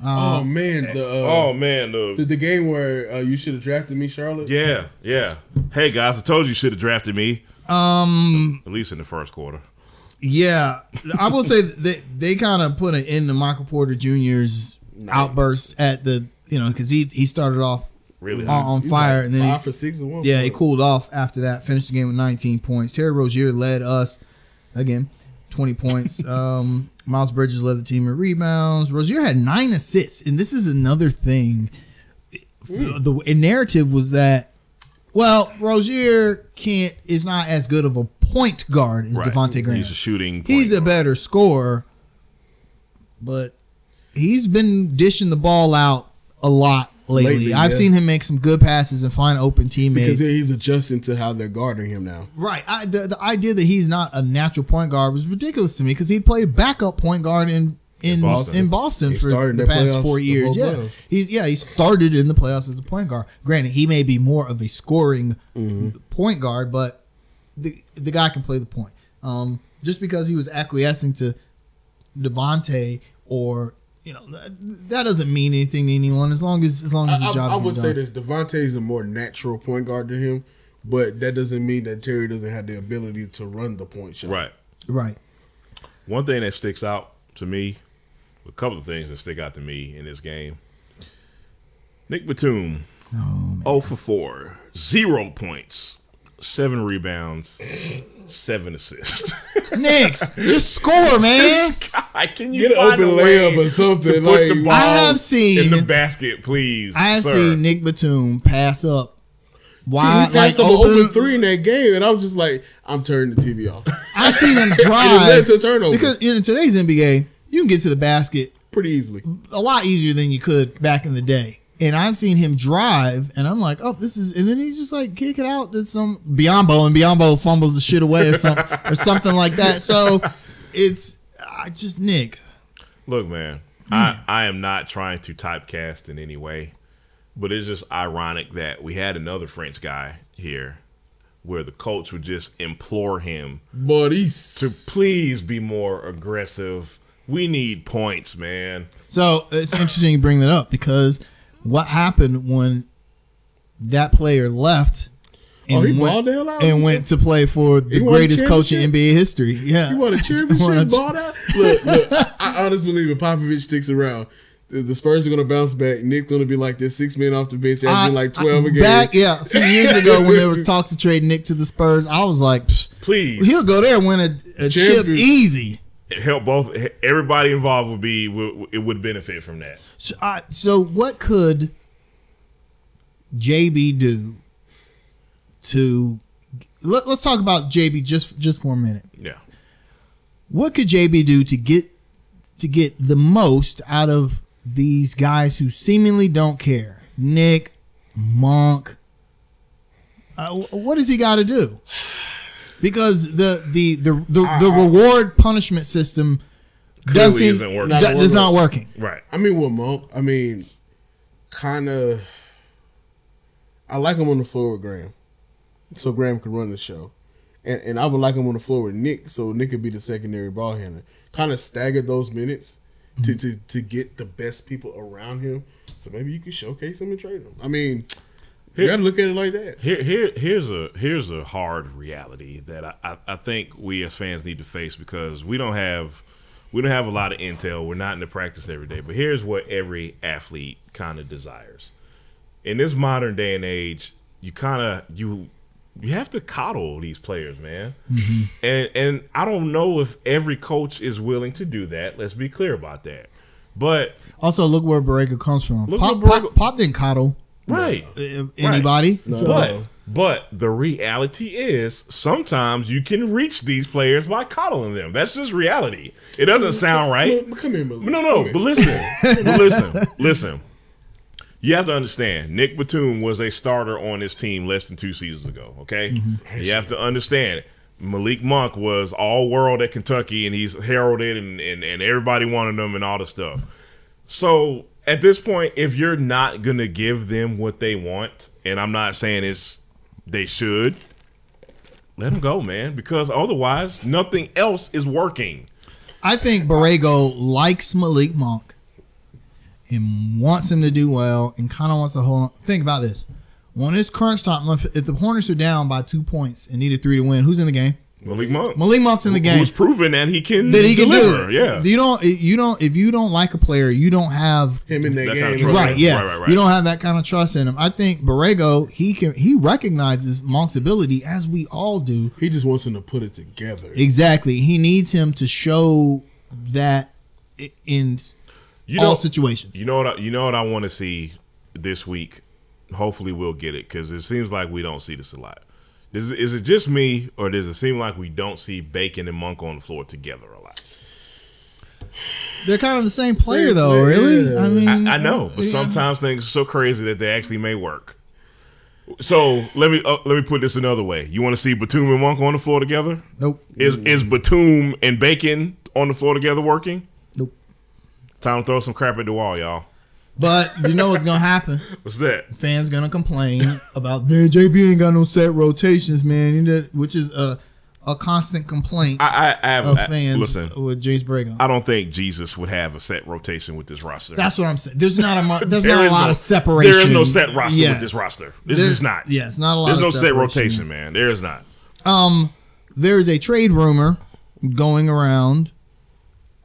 oh man, the uh, oh man, the, the, the game where uh, you should have drafted me, Charlotte. yeah, yeah. Hey guys, I told you you should have drafted me. Um, At least in the first quarter. yeah, I will say that they kind of put an end to Michael Porter Jr.'s outburst at the you know because he he started off Really? on, on fire like and then five he, for six and one. yeah he cooled off after that. Finished the game with 19 points. Terry Rozier led us again, 20 points. um, Miles Bridges led the team in rebounds. Rozier had nine assists, and this is another thing. The, the narrative was that well Rozier can't is not as good of a point guard as Right. Devontae Graham. He's a shooting. He's point a better scorer, but he's been dishing the ball out a lot lately. Lately, I've yeah. seen him make some good passes and find open teammates. because he's adjusting to how they're guarding him now. right. I, the, the idea that he's not a natural point guard was ridiculous to me because he played backup point guard in. In, Boston. in Boston for the past playoffs, four years, yeah, playoffs. he's yeah he started in the playoffs as a point guard. Granted, he may be more of a scoring Mm-hmm. point guard, but the the guy can play the point. Um, just because he was acquiescing to Devontae or you know that, that doesn't mean anything to anyone as long as as long as the I, job. I, I would say done. this: Devontae is a more natural point guard than him, but that doesn't mean that Terry doesn't have the ability to run the point shot. Right. right. One thing that sticks out to me, a couple of things that stick out to me in this game. Nick Batum, Oh, 0 for 4, zero points, seven rebounds, seven assists. Knicks, just score, man. God, can you Get an open layup or something, like- I have seen- in the basket, please. I have sir. seen Nick Batum pass up. Why He Why? passed Like up an open, open three in that game, and I was just like, I'm turning the TV off. I've seen him and it drive led to a turnover because in today's NBA, you can get to the basket pretty easily. a lot easier than you could back in the day. And I've seen him drive, and I'm like, oh, this is, and then he's just like kick it out to some Biyombo, and Biyombo fumbles the shit away or something or something like that. So it's I just Nick. Look, man, I, I am not trying to typecast in any way, but it's just ironic that we had another French guy here where the coach would just implore him But to please be more aggressive. We need points, man. So it's interesting you bring that up because what happened when that player left oh, and, Oh, he went, balled the hell out? and went to play for the He won a greatest coach in? NBA history. Yeah, You want a Won a championship? ch- Ball out? Look, look. I, I honestly believe if Popovich sticks around, the, the Spurs are going to bounce back. Nick's going to be like this six men off the bench, I- averaging like twelve I- a game. Back, yeah, a few years ago when there was talks to trade Nick to the Spurs, I was like, Psst, Please he'll go there and win a, a chip easy. Help both. Everybody involved would be would, it would benefit from that. So, I, so what could JB do to? Let, let's talk about JB just just for a minute. Yeah. What could JB do to get to get the most out of these guys who seemingly don't care? Nick, Monk. Uh, what does he got to do? Because the the the the, uh-uh. the reward punishment system doesn't isn't working. that is not working. Right. I mean, with Monk, I mean, kind of. I like him on the floor with Graham, so Graham can run the show, and and I would like him on the floor with Nick, so Nick could be the secondary ball handler. Kind of stagger those minutes to, mm-hmm. to to get the best people around him, so maybe you can showcase him and trade him. I mean, you Here- got to look at it like that. Here, here, here's a here's a hard reality that I, I, I think we as fans need to face because we don't have we don't have a lot of intel. We're not in the practice every day. But here's what every athlete kind of desires. In this modern day and age, you kind of you you have to coddle these players, man. Mm-hmm. And and I don't know if every coach is willing to do that. Let's be clear about that. But Also, look where Borrego comes from. Pop, Borrego- Pop, Pop didn't coddle right. anybody. No. So, But but the reality is sometimes you can reach these players by coddling them. That's just reality. It doesn't mm, sound right. But come here, Malik. No, no, Come here. but listen, but listen, listen. You have to understand, Nick Batum was a starter on this team less than two seasons ago. Okay, mm-hmm. you have to understand. Malik Monk was all world at Kentucky, and he's heralded, and, and, and everybody wanted him, and all the stuff. So at this point, if you're not gonna give them what they want, and I'm not saying it's they should, let them go, man, because otherwise nothing else is working. I think Borrego likes Malik Monk, and wants him to do well and kind of wants to hold on. Think about this. When it's crunch if if the Hornets are down by two points and needed three to win, who's in the game? Malik Monk. Malik Monk's in the game. Who's proven that he can That he can do it. Yeah. You don't. You don't. If you don't like a player, you don't have Him in that, That game. kind of trust. right. Yeah. Right, right, right. You don't have that kind of trust in him. I think Borrego. He can. He recognizes Monk's ability as we all do. He just wants him to put it together. Exactly. He needs him to show that in You all know, situations. you know what? I, you know what I want to see this week. Hopefully, we'll get it because it seems like we don't see this a lot. Is, is it just me, or does it seem like we don't see Bacon and Monk on the floor together a lot? They're kind of the same player, Same though. player, really. yeah. I mean, I, I know, but yeah. sometimes things are so crazy that they actually may work. So let me uh, let me put this another way. You want to see Batum and Monk on the floor together? Nope. Is is Batum and Bacon on the floor together working? Nope. Time to throw some crap at the wall, y'all. But you know what's gonna happen? What's that? Fans gonna complain about man. JB ain't got no set rotations, man. Which is a a constant complaint I I, I have of I- fans listen. with Jace Bragon. I don't think Jesus would have a set rotation with this roster. That's what I'm saying. There's not a there's There not a lot no- of separation. There is no set roster Yes. with this roster. This There's- is not. Yes, not a lot. There's no set rotation, man. There is not. Um, there's a trade rumor going around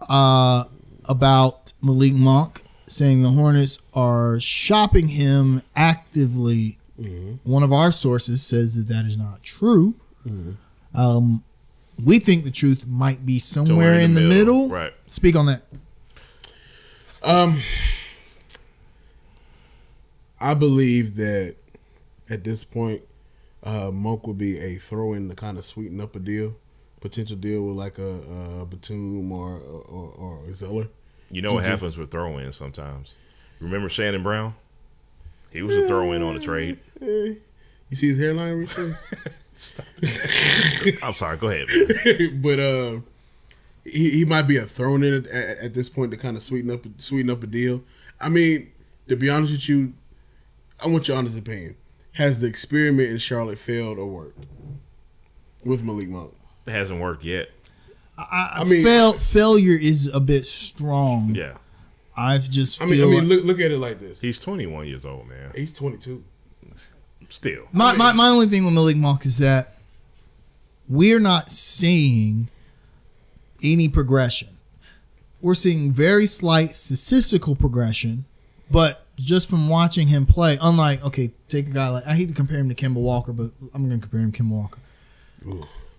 uh, about Malik Monk saying the Hornets are shopping him actively. One of our sources says that that is not true. Um, we think the truth might be somewhere, in, the, middle. Right. Speak on that. Um, I believe that at this point, uh, Monk would be a throw in to kind of sweeten up a deal, potential deal with like a, a Batum or or, or Zeller. You know what happens with throw ins sometimes. Remember Shannon Brown? He was a throw in on a trade. Eh, you see his hairline, Richard? I'm sorry. Go ahead. But uh, he he might be a thrown in at, at, at this point to kind of sweeten up sweeten up a deal. I mean, to be honest with you, I want your honest opinion. Has the experiment in Charlotte failed or worked with Malik Monk? It hasn't worked yet. I, I mean- fail, failure is a bit strong. Yeah. I've just I mean, I mean, like- look look at it like this. He's 21 years old, man. He's 22. Still. My, my, my only thing with Malik Monk is that we're not seeing any progression. We're seeing very slight statistical progression, but just from watching him play, unlike okay, take a guy like I hate to compare him to Kemba Walker, but I'm going to compare him to Kemba Walker.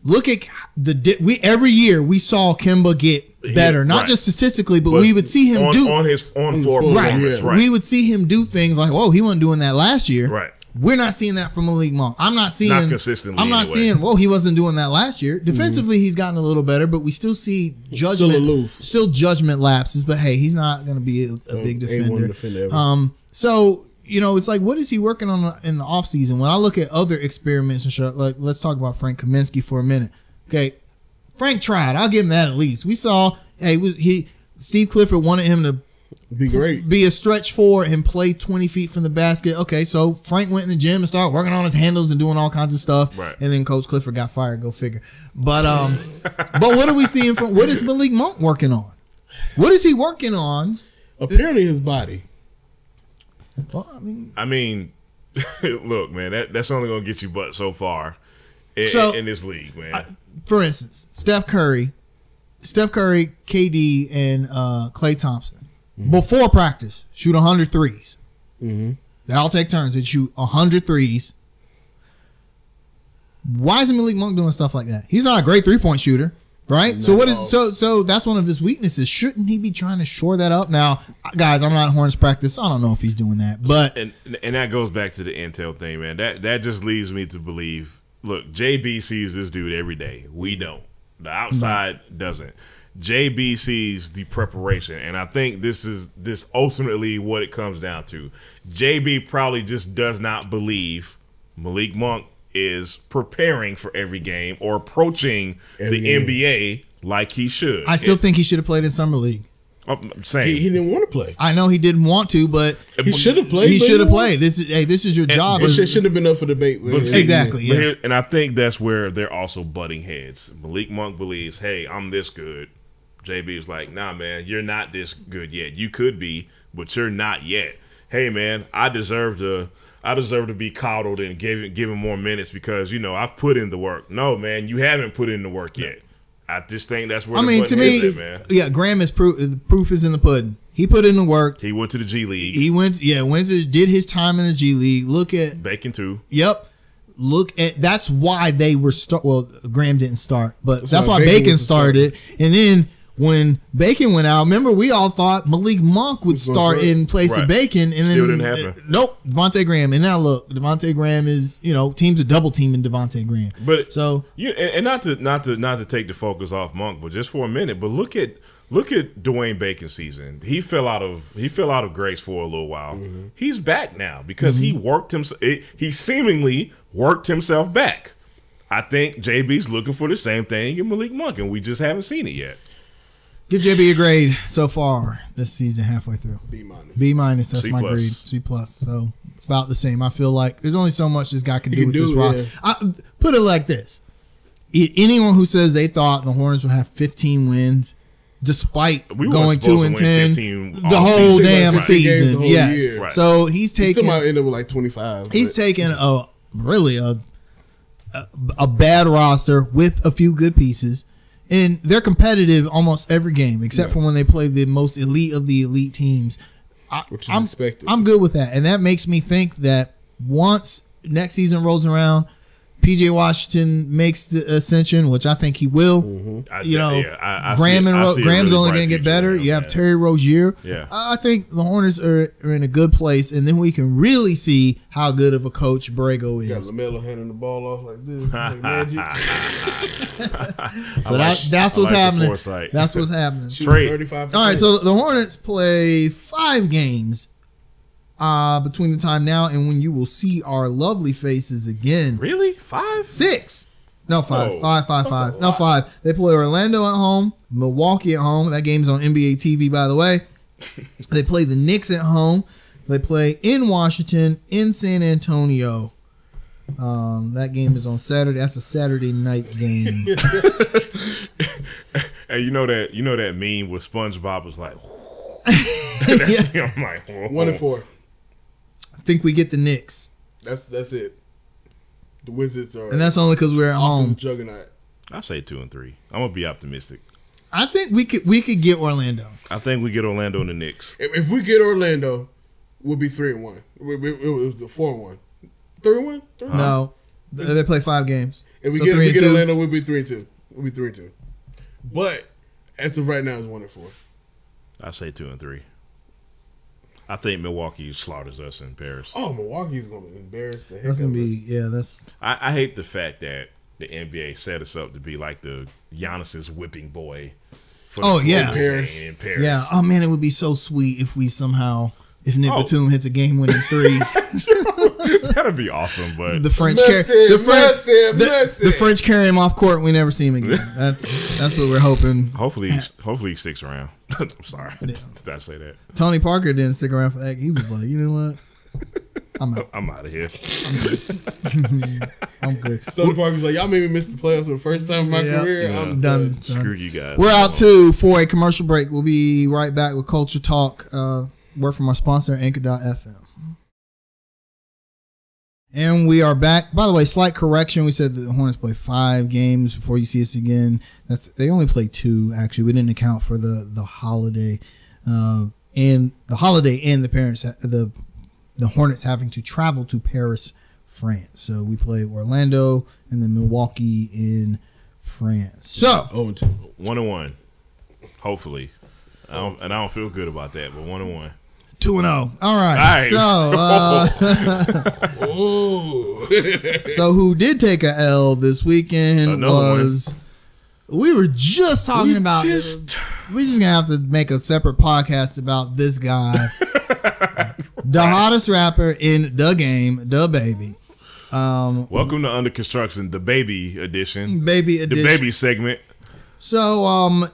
Look at the di- we every year we saw Kemba get better, Yeah, not right. just statistically, but, But we would see him on, do on his on floor floor, right. yeah. Right. We would see him do things like, "Whoa, he wasn't doing that last year." Right. We're not seeing that from Malik Monk. I'm not seeing Not consistently I'm not anyway. seeing. Whoa, he wasn't doing that last year. Defensively, he's gotten a little better, but we still see judgment, aloof. still judgment lapses. But hey, he's not going to be a, a big A1 defender. defender ever. Um, so you know, it's like, what is he working on in the offseason? When I look at other experiments and shit, like let's talk about Frank Kaminsky for a minute. Okay, Frank tried. I'll give him that at least. We saw. Hey, was he Steve Clifford wanted him to Be great. be a stretch four and play 20 feet from the basket. Okay, so Frank went in the gym and started working on his handles and doing all kinds of stuff. Right. And then Coach Clifford got fired. Go figure. But um, but what are we seeing from? What is Malik Monk working on? What is he working on? Apparently, his body. Well, I mean, I mean, look, man, that, that's only going to get you but so far in, So- in this league, man. for instance, Steph Curry, Steph Curry, KD, and uh, Klay Thompson before practice shoot 100 threes. Mm-hmm. They all take turns and shoot 100 threes. Why isn't Malik Monk doing stuff like that? He's not a great three point shooter, right? so what at uh, so so that's one of his weaknesses. Shouldn't he be trying to shore that up? Now, guys, I'm not in Horns practice. I don't know if he's doing that, but and and that goes back to the intel thing, man. That that just leads me to believe. Look, JB sees this dude every day. We don't. The outside doesn't. JB sees the preparation, and I think this is this ultimately what it comes down to. JB probably just does not believe Malik Monk is preparing for every game or approaching Every the game. NBA like he should. I still think he should have played in summer league. I'm saying He, he didn't want to play. I know he didn't want to, but He should have played. he should have played. This is hey, this is your job. It should, should have been up for debate. But Exactly, yeah. here- and I think that's where they're also butting heads. Malik Monk believes, hey, I'm this good. JB is like, "Nah, man, you're not this good yet. You could be, but you're not yet. Hey, man, I deserve to." I deserve to be coddled and given given more minutes because you know I've put in the work. No, man, you haven't put in the work yet. I just think that's where I the mean, to button me, is at, man. yeah, Graham is proof. Proof is in the pudding. He put in the work. He went to the G League, He went, yeah, went to did his time in the G League. Look at, bacon too. yep. Look at that's why they were start. Well, Graham didn't start, but that's, why why, Bacon Bacon, was the started. And then when Bacon went out, remember we all thought Malik Monk would start start. in place Right. of Bacon, and Still then didn't happen. nope, Devontae Graham. And now look, Devontae Graham is you know teams are double teaming Devontae Graham. But So you and, and not to not to not to take the focus off Monk, but just for a minute. But look at look at Dwayne Bacon's season. He fell out of he fell out of grace for a little while. Mm-hmm. He's back now because he worked himself. He seemingly worked himself back. I think JB's looking for the same thing in Malik Monk, and we just haven't seen it yet. Give JB a grade so far this season, halfway through. B minus. B minus. That's C my plus. grade. C plus. So about the same. I feel like there's only so much this guy can He do can with do, this rock. yeah. I put it like this: anyone who says they thought the Hornets would have 15 wins, despite We going two and 10 the whole season. damn Right. Season, whole yes. Right. So he's He still taking might end up with like 25. he's but- taking a really a, a a bad roster with a few good pieces. And they're competitive almost every game, except Yeah. for when they play the most elite of the elite teams. I, Which is I'm, expected. I'm good with that, and that makes me think that once next season rolls around, PJ Washington makes the ascension, which I think he will. Mm-hmm. I- You know, yeah, I- I Graham see- and Ro- Graham's really only going to get better. with him, You have man. Terry Rozier. Yeah. I think the Hornets are, are in a good place, and then we can really see how good of a coach Borrego Got is. LaMelo handing the ball off like this. like magic. So I that, that's what's like happening. That's what's happening. Shooting Trade. All right, so the Hornets play five games uh, between the time now and when you will see our lovely faces again. Really? Five? Six. No, five. No. Five, five, That's five. a No, lot. five. They play Orlando at home, Milwaukee at home. That game's on NBA TV, by the way. they play the Knicks at home. They play in Washington, in San Antonio. Um, that game is on Saturday. That's a Saturday night game. Hey, you know that you know that meme where SpongeBob was like, That's, I'm like, whoa. One and four. I think we get the Knicks, That's that's it. The Wizards are and that's only because we're at home. offensive juggernaut. I say two and three. I'm gonna be optimistic. I think we could we could get Orlando. I think we get Orlando and the Knicks. If, if we get Orlando, we'll be three and one. We, we, it was the four and one. Three and one. Three and? No, they they play five games. If we So get, if we get. Orlando, we'll be three and two. We'll be three and two. But as of right now, it's one and four. I say two and three. I think Milwaukee slaughters us in Paris. Oh, Milwaukee's gonna embarrass the heck That's gonna out of be yeah. That's I, I hate the fact that the NBA set us up to be like the Giannis's whipping boy. For Oh, the yeah. global Paris. in Paris. yeah. Oh man, it would be so sweet if we somehow if Nick Oh. Batum hits a game winning three. that'd be awesome. But the French carry the French Messi, the, the French carry him off court. We never see him again. That's that's what we're hoping. hopefully, hopefully he sticks around. I'm sorry, did I say that? Tony Parker didn't stick around for that. He was like, you know what? I'm out. I'm out of here. I'm good. Sonny Parker's like, y'all made me miss the playoffs for the first time in my Yeah. career. Yeah. I'm Done. done. Screw you guys. We're out too for a commercial break. We'll be right back with Culture Talk. Uh, word from our sponsor, Anchor.fm. And we are back. By the way, slight correction. We said the Hornets play five games before you see us again. That's they only play two. Actually, we didn't account for the the holiday, uh, and the holiday and the parents the the Hornets having to travel to Paris, France. So we play Orlando and then Milwaukee in France. So Oh, and two. one and one. Hopefully, I don't, and I don't feel good about that. But one and one. Two and zero. All right. All right. So, uh, so who did take a L this weekend Another one. was. We were just talking We about. just- we're just gonna have to make a separate podcast about this guy, the hottest rapper in the game, the baby, um, Welcome to Under Construction, the baby edition, baby edition, the baby segment. So, um,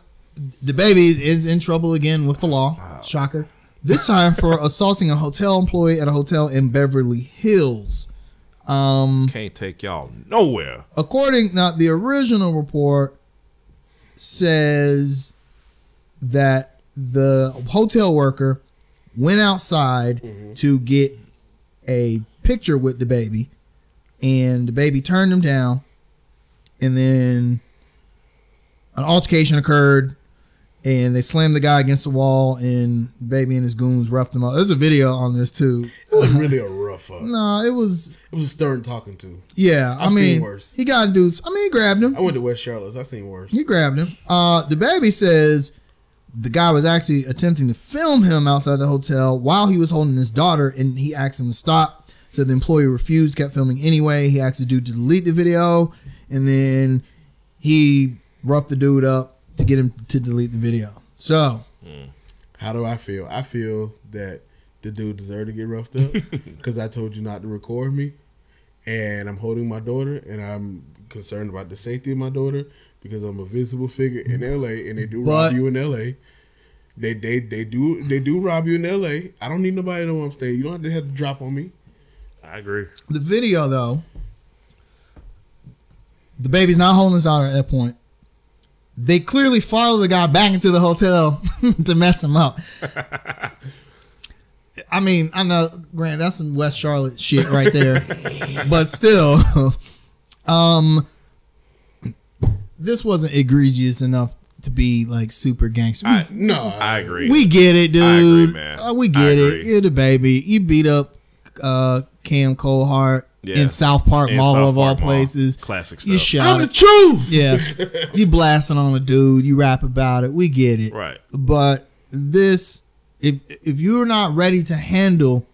the baby is in trouble again with the law. Shocker. This time for assaulting a hotel employee at a hotel in Beverly Hills. Um, Can't take y'all nowhere. according now the original report says that the hotel worker went outside to get a picture with the baby, and the baby turned him down, and then an altercation occurred, and they slammed the guy against the wall, and baby and his goons roughed him up. There's a video on this too. It was really a rough up. No, it was It was a stern talking to. yeah. I I've seen mean, worse. he got dudes. I mean, he grabbed him. I went to West Charlotte. I seen worse. He grabbed him. Uh, the baby says the guy was actually attempting to film him outside the hotel while he was holding his daughter, and he asked him to stop. So the employee refused, kept filming anyway. He asked the dude to delete the video, and then he roughed the dude up to get him to delete the video. So mm. How do I feel? I feel that the dude deserved to get roughed up because I told you not to record me, and I'm holding my daughter, and I'm concerned about the safety of my daughter because I'm a visible figure in LA, and they do But- rob you in LA. They they they do they do rob you in LA. I don't need nobody to know where I'm staying. You don't have to have to drop on me. I agree. the video, though, the baby's not holding his daughter at that point. They clearly follow the guy back into the hotel to mess him up. I mean, I know, Grant, that's some West Charlotte shit right there, but still, um, this wasn't egregious enough to be like super gangster. We, I, No, I agree. we get it, dude. I agree, man. Uh, we I get it. You're the baby. You beat up uh, Cam Coldheart Yeah. in South Park In Mall South of all Mall. places. Classic You stuff. shout I'm the truth. Yeah. you blasting on a dude. You rap about it. We get it. Right. But this, if if you're not ready to handle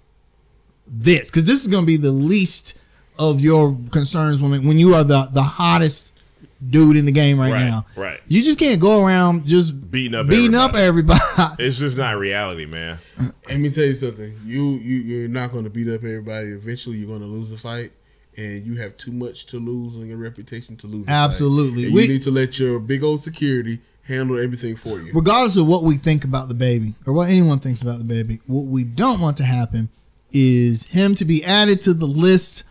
this, because this is going to be the least of your concerns when when you are the the hottest dude in the game right, Right, now. right. You just can't go around just Beating up beating everybody. up everybody. It's just not reality, man. Let me tell you something. You you you're not going to beat up everybody. Eventually, you're going to lose the fight, and you have too much to lose on your reputation to lose. Absolutely. We- you need to let your big old security handle everything for you. regardless of what we think about the baby or what anyone thinks about the baby, what we don't want to happen is him to be added to the list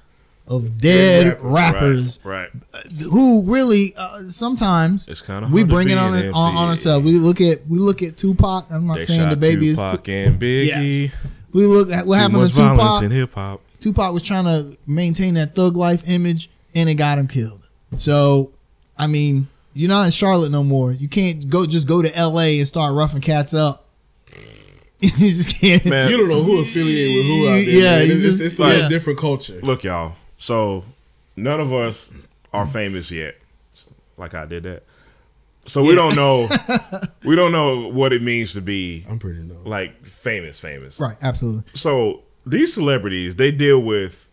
of dead Dead rappers, Right. right. who really uh, sometimes It's kind of we bring it on on, on ourselves. We look at we look at Tupac. I'm not They saying the shot baby is. Tupac Tu- and Biggie. Yes. we look at what Too happened much to Tupac. in hip hop. Tupac was trying to maintain that thug life image, and it got him killed. So, I mean, you're not in Charlotte no more. You can't go just go to L.A. and start roughing cats up. you just can't. Man, You don't know who affiliated with who out there. Yeah, man. it's, just- it's, it's like yeah. a different culture. look, y'all. So none of us are famous yet. Like I did that. So we don't know. we don't know what it means to be I'm pretty low. like famous, famous. Right, absolutely. So these celebrities, they deal with,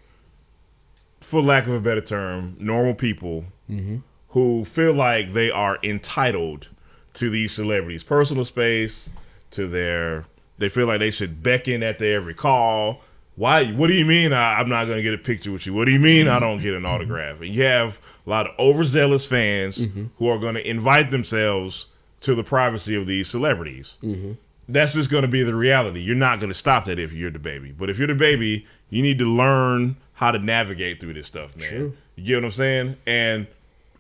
for lack of a better term, normal people mm-hmm. who feel like they are entitled to these celebrities' personal space, to their. They feel like they should beckon at their every call. Why? What do you mean I, I'm not going to get a picture with you? What do you mean I don't get an autograph? And you have a lot of overzealous fans mm-hmm. who are going to invite themselves to the privacy of these celebrities mm-hmm. that's just going to be the reality. You're not going to stop that if you're the baby. But if you're the baby, you need to learn how to navigate through this stuff, man. True. You get what I'm saying? And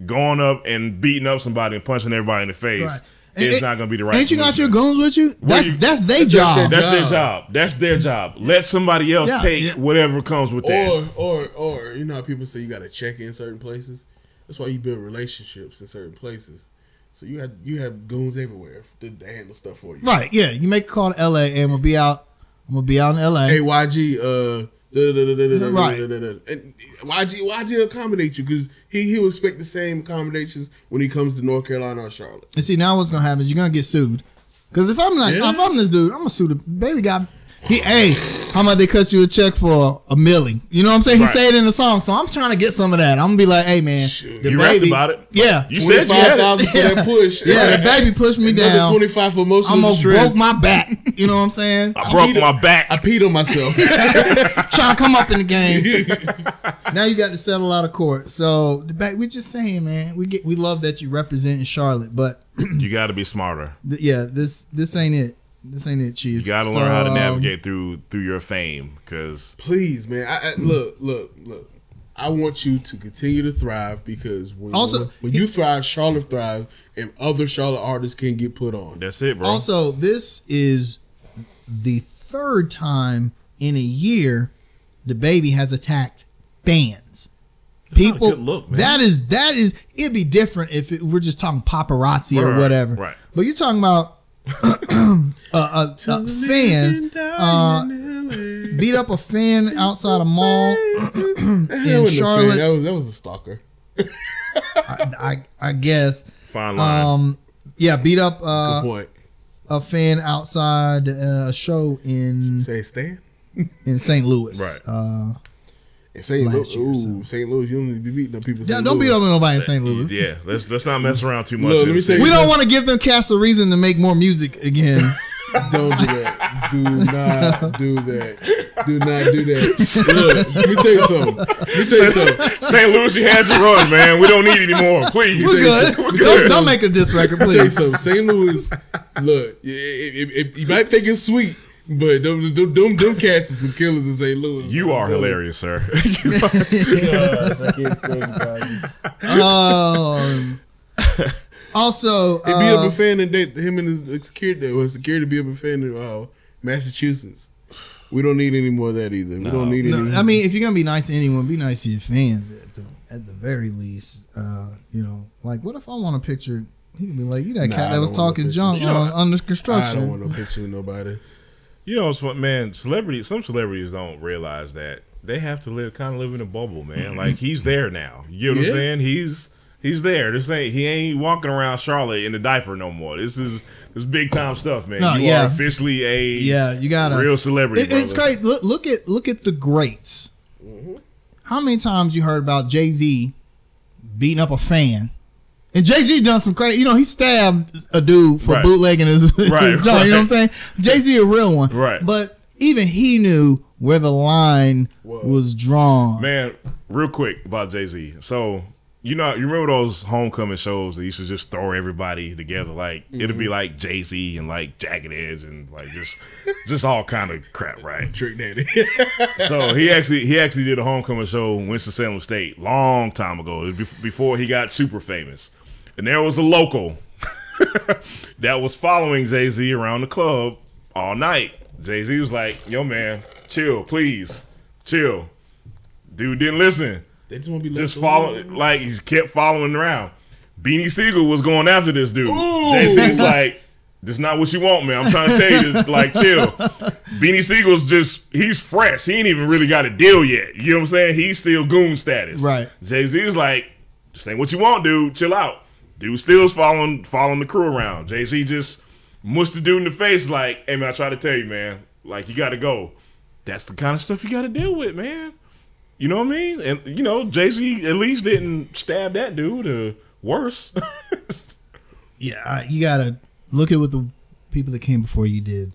going up and beating up somebody and punching everybody in the face Right. Is And- not going to be the right. Ain't you got your solution. goons with you? That's you- that's their That's their job. That's their job. job. That's their job. Let somebody else Yeah, take yeah. whatever comes with that. Or or or you know how people say you got to check in certain places. That's why you build relationships in certain places. So you have you have goons everywhere to, to handle stuff for you. Right, yeah. You make a call to L.A. and we'll be out. I'm gonna be out in L.A. Hey YG, uh, Right. da- da- da- and YG YG accommodate you because he he'll expect the same accommodations when he comes to North Carolina or Charlotte. And see, now what's gonna happen is you're gonna get sued. Cause if I'm like, Yeah. if I'm this dude, I'm gonna sue the baby guy. He, hey, how about they cut you a check for a milli? You know what I'm saying? Right. He said it in the song, so I'm trying to get some of that. I'm gonna be like, hey man, Shoot. the You baby, about it. Yeah, You Twenty said you had it. for that push. yeah, the baby pushed me Another down. twenty five for emotional I'm gonna distress. broke my back. You know what I'm saying? I broke peed- my back. I peed on myself. trying to come up in the game. now you got to settle out of court. So the back, we're just saying, man, we get we love that you represent Charlotte, but you got to be smarter. th- yeah, this this ain't it. This ain't it, Chief. You got to So, learn how to um, navigate through through your fame because Please, man. I, I, look, look, look. I want you to continue to thrive because when, Also- when you thrive, Charlotte thrives, and other Charlotte artists can get put on. That's it, bro. Also, this is the third time in a year the baby has attacked fans. That's not a People, good look, man. that is that is. It'd be different if it, we're just talking paparazzi or Right, whatever. right. But you're talking about a, a, a fans uh, beat up a fan outside a mall in wasn't a fan, Charlotte. that was that was a stalker. I, I, I guess. Fine line. Um, yeah, beat up uh, point. a fan outside uh, a show in Say Stan. in St. Louis. Right. And St. Louis, ooh, something. St. Louis, you don't need to be beating up people. yeah, don't beat Louis. up on nobody in St. Louis. yeah, let's let's not mess around too much. Look, let me tell you We city. don't want to give them cats a reason to make more music again. Don't do that. Do not do that. Do not do that. Look, let me tell you something. Let me tell you something. St. Louis, you had your run, man. We don't need any more. Please. We're good. We're Don't, don't make a diss record, Let me tell you please. something. St. Louis, look, you might think it's sweet, but them, them, them, them cats is some killers in St. Louis. You are hilarious, sir. Gosh, I can't stand it, guys. Um, also, He beat up uh, a fan and they, him and his security, well, security beat up a fan in uh, Massachusetts. We don't need any more of that either. We don't need no, any. I mean, if you're gonna be nice to anyone, be nice to your fans at the at the very least. Uh, you know, like what if I want a picture? He can be like, "You that Nah, cat that was don't want no talking junk You on under construction." I don't want no picture of nobody. You know, it's fun, man. Celebrities, some celebrities don't realize that they have to live, kind of live in a bubble, man. Like he's there now. You know what I'm saying? He's he's there. This ain't he ain't walking around Charlotte in a diaper no more. This is this big time stuff, man. No, you yeah. are officially a yeah, you gotta. real celebrity. It- it's great. Look, look at look at the greats. Mm-hmm. How many times you heard about Jay Z beating up a fan? And Jay Z done some crazy. You know, he stabbed a dude for Right. bootlegging his, Right, his joint. You know what I'm saying? Jay Z a real one. Right. But even he knew where the line Whoa. was drawn. Man, real quick about Jay Z. So you know, you remember those homecoming shows that used to just throw everybody together? Like it'd Mm-hmm. be like Jay Z and like Jagged Edge and like just just all kind of crap, right? Trick Daddy. so he actually he actually did a homecoming show in Winston Salem State long time ago. It was bef- before he got super famous, and there was a local that was following Jay Z around the club all night. Jay Z was like, "Yo, man, chill, please, chill." Dude didn't listen. they just want to be Just follow, alone. like he kept following around. Beanie Sigel was going after this dude. Jay Z's like, "This is not what you want, man. I'm trying to tell you, this, like, chill." Beanie Sigel's just he's fresh. He ain't even really got a deal yet. You know what I'm saying? He's still goon status. Right. Jay Z's like, "This ain't what you want, dude. Chill out." Dude still's following following the crew around. Jay Z just mushed the dude in the face like, "Hey man, I try to tell you, man. Like, you got to go." That's the kind of stuff you got to deal with, man. You know what I mean? And you know, Jay Z at least didn't stab that dude or worse. Yeah, you gotta look at what the people that came before you did.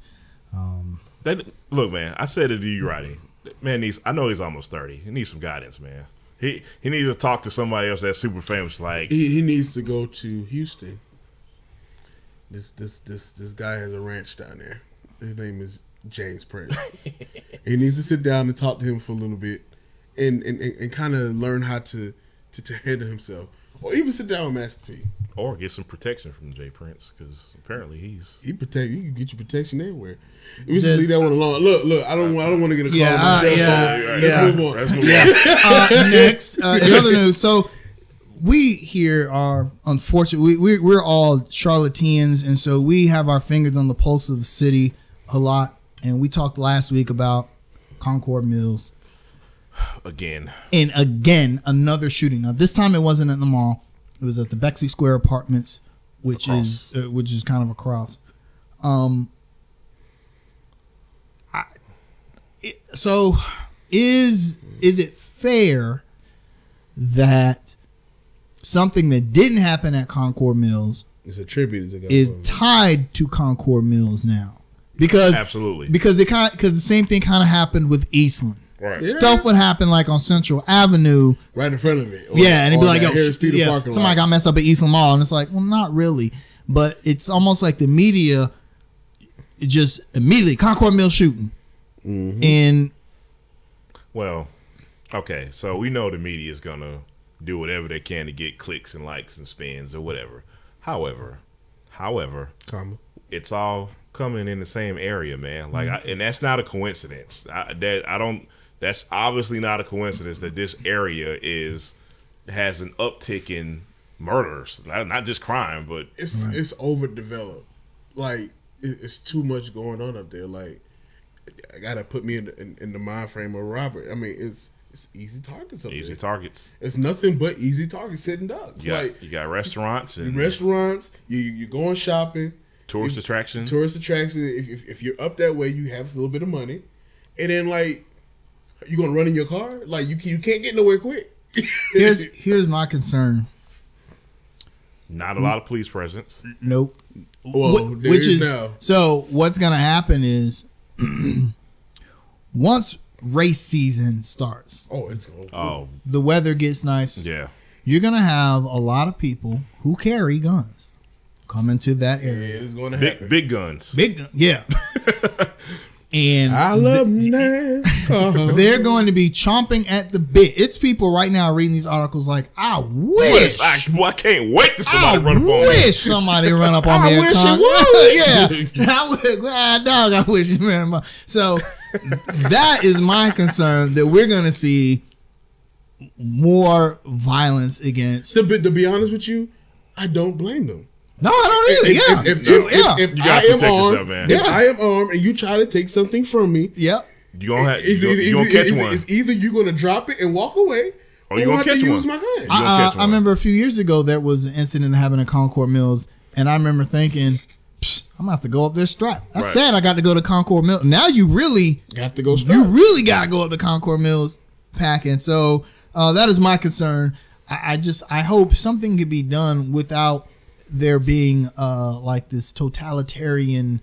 Um, that look, man. I said it to you, Roddy. Man needs. I know he's almost thirty. He needs some guidance, man. He he needs to talk to somebody else that's super famous. Like, He, he needs to go to Houston. This this this this guy has a ranch down there. His name is James Prince. he needs to sit down and talk to him for a little bit, and and, and, and kind of learn how to, to to handle himself, or even sit down with Master P. or get some protection from Jay Prince because apparently he's. He protect. You can get your protection everywhere. We just The- leave that one alone. Look, look. I don't. I don't want to get a call. Yeah, uh, cell yeah, phone. Right, Let's yeah. move on. Let's move Yeah. on. uh, next, uh, in other news, so we here are unfortunate. We, we we're all Charlotteans, and so we have our fingers on the pulse of the city a lot. And we talked last week about Concord Mills, Again, and again another shooting. Now this time it wasn't at the mall; it was at the Bexley Square Apartments, which Across. is uh, which is kind of across. Um, I, it, so is is it fair that something that didn't happen at Concord Mills is a tribute. to is tied to Concord Mills now? Because absolutely. because it kind because the same thing kind of happened with Eastland. Right. Yeah. Stuff would happen like on Central Avenue, right in front of me. Or- yeah, and it'd be like, that yo, Harris sh- yeah, parking somebody lot. got messed up at Eastland Mall, and it's like, well, not really, but it's almost like the media just immediately Concord Mill shooting, Mm-hmm. and Well, Okay, so we know the media is gonna do whatever they can to get clicks and likes and spins or whatever. However, however, Comma. it's all coming in the same area, man. Like, I, and that's not a coincidence. I, that I don't. That's obviously not a coincidence that this area is has an uptick in murders, not, not just crime, but It's it's overdeveloped. Like it's too much going on up there. Like I gotta put me in, the- in, in the mind frame of Robert. I mean, it's it's easy targets up easy there. targets. It's nothing but easy targets, sitting ducks. You got, like you got restaurants and restaurants, you you going shopping, tourist you- attractions. tourist attraction. If, if if you're up that way, you have a little bit of money, and then like you gonna run in your car. Like you can, you can't get nowhere quick. Here's here's my concern. not a lot of police presence. Nope. well, Wh- there which is now. so what's gonna happen is once race season starts Oh, it's over. Oh, the weather gets nice yeah. you're gonna have a lot of people who carry guns come into that Yeah, area it's going to Big happen. big guns. big gun yeah and I love NASCAR. they're going to be chomping at the bit it's people right now reading these articles like i wish Wish. I, well, I can't wait to I somebody run up on me. I wish somebody run up on me. and wish con- it yeah, I wish, ah, dog. I wish you ran up. So that is my concern that we're going to see more violence against. to, be, to be honest with you, I don't blame them. No, I don't either. If, yeah, if, if, So, if, yeah, if, if You I gotta am protect armed, yourself, man. if Yeah. I am armed and you try to take something from me, yep. You gonna have it's, you gonna, you gonna it's- catch it's- one. it's either you're gonna drop it and walk away, Or you or gonna have to catch use one. my gun. I, catch I remember a few years ago there was an incident that happened at Concord Mills, and I remember thinking, Psst, I'm gonna have to go up this strapped. That's Right. sad. I got to go to Concord Mills. Now you really You have to go you really got to go up to Concord Mills packing. So uh, that is my concern. I, I just I hope something could be done without there being uh, like this totalitarian,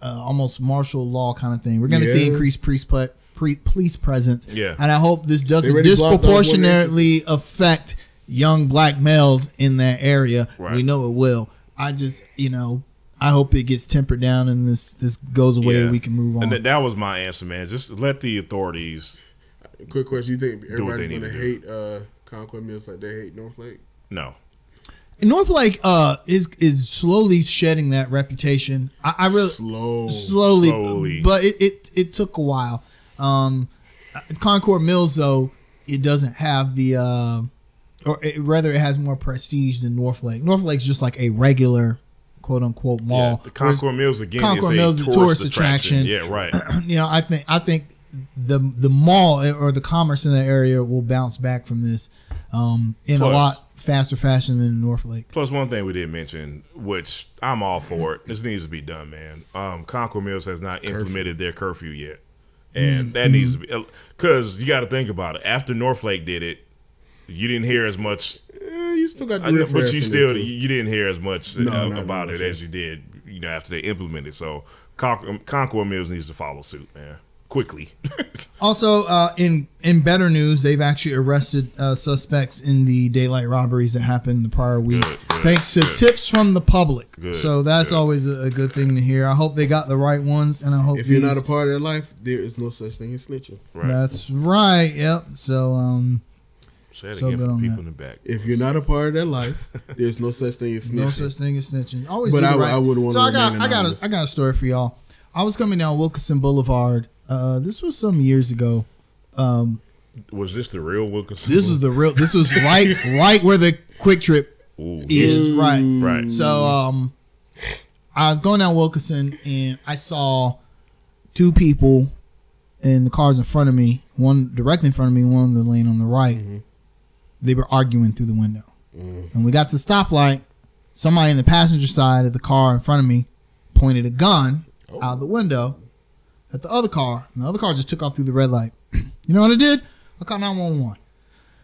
uh, almost martial law kind of thing. We're going to see increased police pre- pre- police presence. Yeah. and I hope this doesn't already blocked off one disproportionately affect young black males in that area. Right. We know it will. I just you know. I hope it gets tempered down and this this goes away. Yeah. and We can move on. And that, that was my answer, man. Just let the authorities. Quick question: You think everybody's gonna hate uh, Concord Mills like they hate Northlake? No, And Northlake uh is is slowly shedding that reputation. I, I really Slow. slowly, Slowly. but it, it it took a while. Um, Concord Mills though it doesn't have the uh, or it, rather it has more prestige than Northlake. Northlake's just like a regular quote unquote yeah. mall. The Whereas, Concord Mills again. Concord is a Mills is a tourist, attraction. attraction. Yeah, right. you know, I think I think the the mall or the commerce in the area will bounce back from this um, in a lot faster fashion than Northlake. Plus, one thing we didn't mention, which I'm all for it, this needs to be done, man. Um, Concord Mills has not implemented their curfew yet, and that needs to be because you got to think about it. After Northlake did it, you didn't hear as much, Eh, you still got the I know, but you still you didn't hear as much No, uh, not about really it much, as you did, you know, after they implemented. So Concord, Concord Mills needs to follow suit, man, quickly. Also, uh, in in better news, they've actually arrested uh, suspects in the daylight robberies that happened the prior week, Good, good, thanks to good. tips from the public. Good, so that's good. always a, a good thing to hear. I hope they got the right ones, and I hope If you're these- not a part of their life, there is no such thing as snitching. right. That's right. Yep. So um, Say so again good on people that. in the back. If you're not a part of their life, there's no such thing as snitching. no such thing as snitching. Always But do I right. I wouldn't wanna So I got I got a, anonymous. I got a story for y'all. I was coming down Wilkinson Boulevard. Uh, this was some years ago. Um, Was this the real Wilkinson? this was the real. This was right right where the QuikTrip Ooh, is. Right. right. So um, I was going down Wilkinson and I saw two people in the cars in front of me. One directly in front of me, one in the lane on the right. They were arguing through the window, and we got to the stoplight. Somebody in the passenger side of the car in front of me pointed a gun out the window at the other car, and the other car just took off through the red light. you know what I did? I called 911.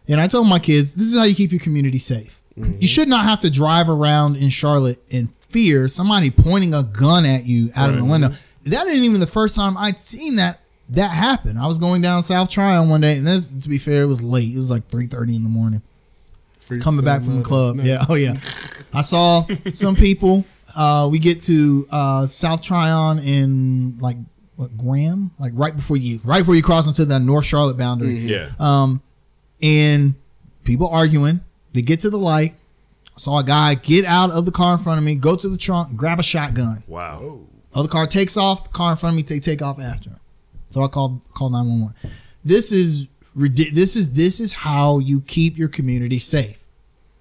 And I told my kids, this is how you keep your community safe. You should not have to drive around in Charlotte in fear somebody pointing a gun at you out of the Right. window. That ain't even the first time I'd seen that that happen. I was going down South Tryon one day, and this, to be fair, it was late. It was like three thirty in the morning coming back from the club. Yeah, oh yeah. I saw some people. Uh, we get to uh, South Tryon and like what, Graham, like right before you, right before you cross into the North Charlotte boundary, Yeah. um, and people arguing. They get to the light. I saw a guy get out of the car in front of me, go to the trunk, grab a shotgun. wow. Other car takes off. The car in front of me, they take off after him. So I called call nine one one. This is ridic- This is this is how you keep your community safe.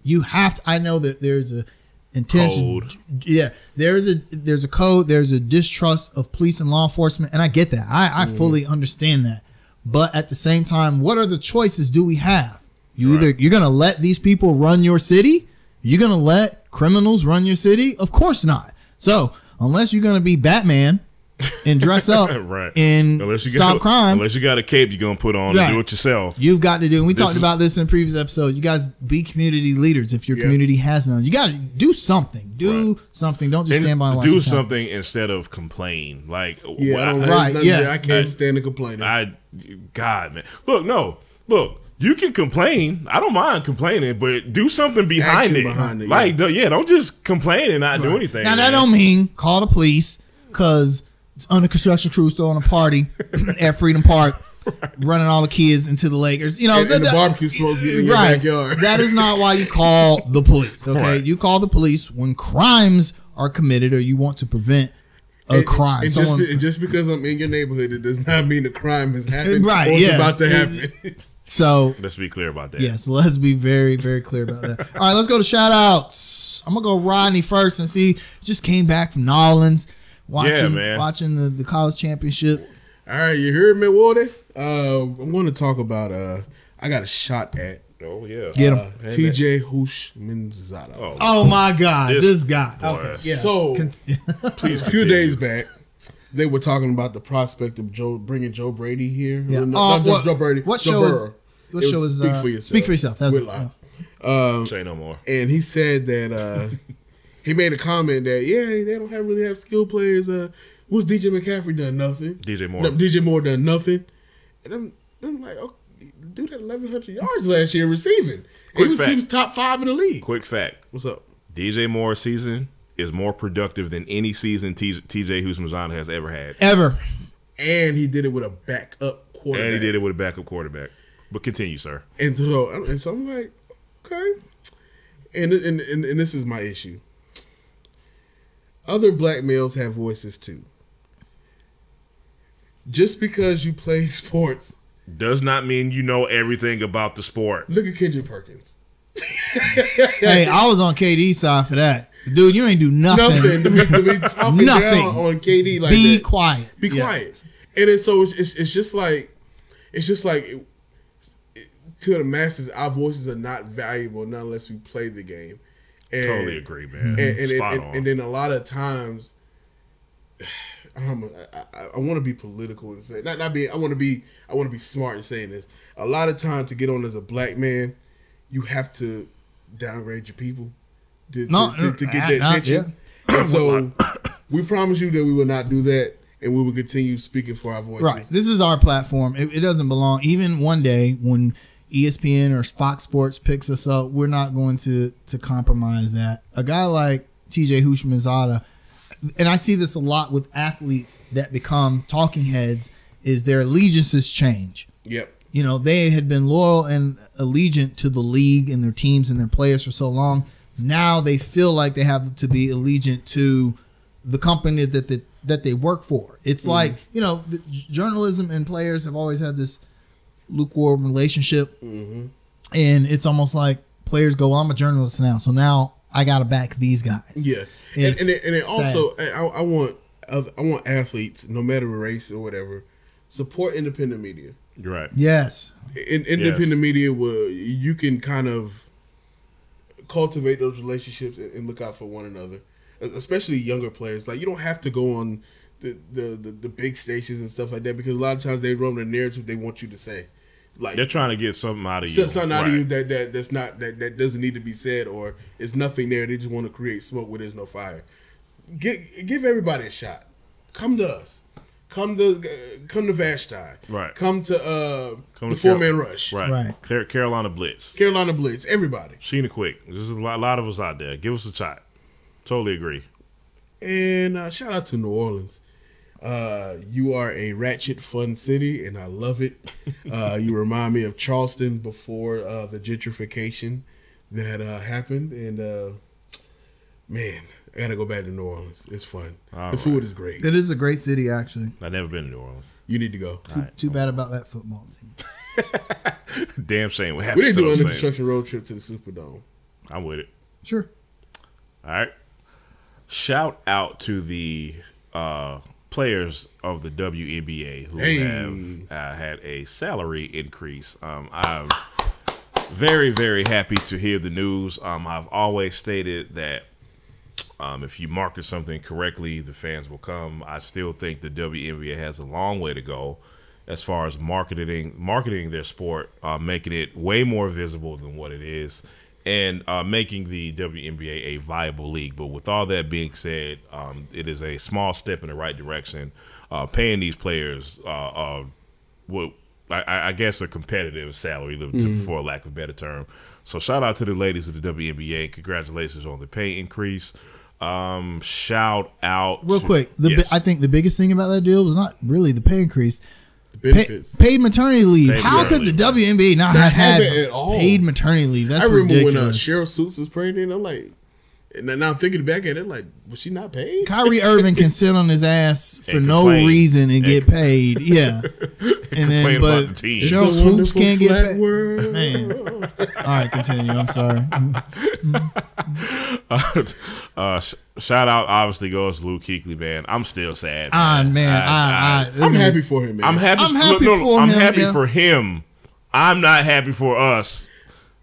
You have to. I know that there's a intense. Code. Yeah, there's a there's a code. There's a distrust of police and law enforcement, and I get that. I I fully understand that. But at the same time, what are the choices do we have? You either you're gonna let these people run your city. You're gonna let criminals run your city? Of course not. So unless you're gonna be Batman and dress up right. and Unless you stop got, crime, Unless you got a cape you're gonna put on Right. and do it yourself. you've got to do. And we This talked is- about this in a previous episode. You guys be community leaders if your Yeah. community has none. You got to do something. Do something. Don't just And stand by and watch do this happen. something instead of complain. Like Yeah, I don't, I, Right, right. yes. I can't I- stand the complaining. I, God, man. Look, no, look. You can complain. I don't mind complaining, but do something behind Action it. behind it, like, yeah. yeah, don't just complain and not do anything. Now that don't mean call the police because under construction crews throwing a party at Freedom Park, running all the kids into the Lakers. You know, and, and the that- barbecue smoke's getting in your right. backyard. that is not why you call the police. Okay, Right. you call the police when crimes are committed or you want to prevent a And- crime. And, just, Someone, be- and just because I'm in your neighborhood, it does not mean a crime has happened Right, or yes. about to happen. so Let's be clear about that. Yes, let's be very, very clear about that. All right, let's go to shout outs. I'm gonna go Rodney first and see. Just came back from Nolans, watching man. watching the, the college championship. All right, you heard me, Woody? Uh, I'm going to talk about. Uh, I got a shot at Oh yeah. Get him. uh, Hey, TJ Houshmandzadeh. Oh, Oh my God, This this, guy. boy. Okay, yes. So- Con- please. a few days back, they were talking about the prospect of Joe bringing Joe Brady here. Yeah. Or no, Uh, what- Joe Brady. what Joe show is- what It show is Speak uh, for Yourself. Speak for yourself. That's it. Whitlock. Um, Say no more. and he said that uh, he made a comment that yeah, they don't have really have skill players. Uh, what's DJ McCaffrey done? Nothing. DJ Moore. No, DJ Moore done nothing. And I'm, I'm like, oh, dude had 1,100 yards last year receiving. Quick he, was, fact. he was top five in the league. Quick fact: What's up? DJ Moore's season is more productive than any season TJ Houshmandzadeh has ever had, Ever. And he did it with a backup quarterback. and he did it with a backup quarterback. But continue, sir. And so, and so I'm like, okay. And, and and and this is my issue. Other black males have voices too. Just because you play sports, Does not mean you know everything about the sport. look at Kendrick Perkins. Hey, I was on KD's side for that. Dude, you ain't do nothing. Nothing to be, to be talking Nothing. down on KD like Be that. quiet. Be Yes. quiet. And then so it's, it's, it's just like it's just like it- it- to the masses, our voices are not valuable not unless we play the game. And, Totally agree, man. And, and, Spot and, on. and then a lot of times, I'm, I, I, I want to be political and say not not be. I want to be. I want to be smart in saying this. A lot of times to get on as a black man, you have to downgrade your people to, No, to, to, to get that uh, attention. And so we promise you that we will not do that, and we will continue speaking for our voices. Right. This is our platform. It, it doesn't belong. Even one day when ESPN or Fox Sports picks us up, we're not going to to compromise that. A guy like TJ Houshmandzadeh, and I see this a lot with athletes that become talking heads, is their allegiances change. Yep. You know, they had been loyal and allegiant to the league and their teams and their players for so long. Now they feel like they have to be allegiant to the company that they, that they work for. It's mm-hmm. like, you know, the, journalism and players have always had this lukewarm relationship. Mm-hmm. And it's almost like players go, I'm a journalist now. So now I got to back these guys. Yeah, and, It's and, it, and it also, I, I want, I want athletes, no matter race or whatever, support independent media. You're right. Yes. In independent media, where you can kind of cultivate those relationships and, and look out for one another, especially younger players. Like you don't have to go on the the, the, the big stations and stuff like that because a lot of times they run the narrative they want you to say. Like They're trying to get something out of you. so- something out of you that, that that's not that, that doesn't need to be said or it's nothing there. They just want to create smoke where there's no fire. Give give everybody a shot. Come to us. Come to uh, come to Vashti. Right. Come to uh Come the to four Carol- man rush. Right. Right. Car- Carolina Blitz. Carolina Blitz. Everybody. Sheena Quick. There's a lot, a lot of us out there. Give us a shot. Totally agree. And uh, shout out to New Orleans. Uh, you are a ratchet fun city, and I love it. Uh, you remind me of Charleston before uh, the gentrification that uh, happened, and uh, man, I gotta go back to New Orleans. It's fun. All the right. food is great. It is a great city, actually. I've never been to New Orleans. You need to go. Too, too bad about that football team. Damn shame what happened We didn't do an those construction road trip to the Superdome. I'm with it. Sure. All right. Shout out to the uh, players of the WNBA who Hey. have uh, had a salary increase. Um, I'm very, very happy to hear the news. Um, I've always stated that um, if you market something correctly, the fans will come. I still think the WNBA has a long way to go as far as marketing marketing their sport, uh, making it way more visible than what it is, and uh, making the WNBA a viable league. But with all that being said, um, it is a small step in the right direction. Uh, paying these players, uh, uh, what I, I guess, a competitive salary, to- for lack of a better term. So shout out to the ladies of the WNBA. Congratulations on the pay increase. Um, shout out Real to- quick, the Yes. bi- I think the biggest thing about that deal was not really the pay increase. The Pay, benefits. paid maternity leave. Paid How could the maternity WNBA not, Not have have had at all. paid maternity leave? That's I remember when uh. Cheryl Swoops was pregnant. I'm like, and now I'm thinking back at it, like, was she not paid? Kyrie Irving can sit on his ass for no reason and And get paid. Yeah, and complain then but the team. Cheryl It's a Swoops can't get paid. world. Man, all right, continue. I'm sorry. uh, sh- shout out obviously goes to Luke Kuechly, man. I'm still sad. Ah man, I, I, I'm happy for him, man. I'm happy. I'm happy no, no, for I'm him, happy yeah. for him. I'm not happy for us.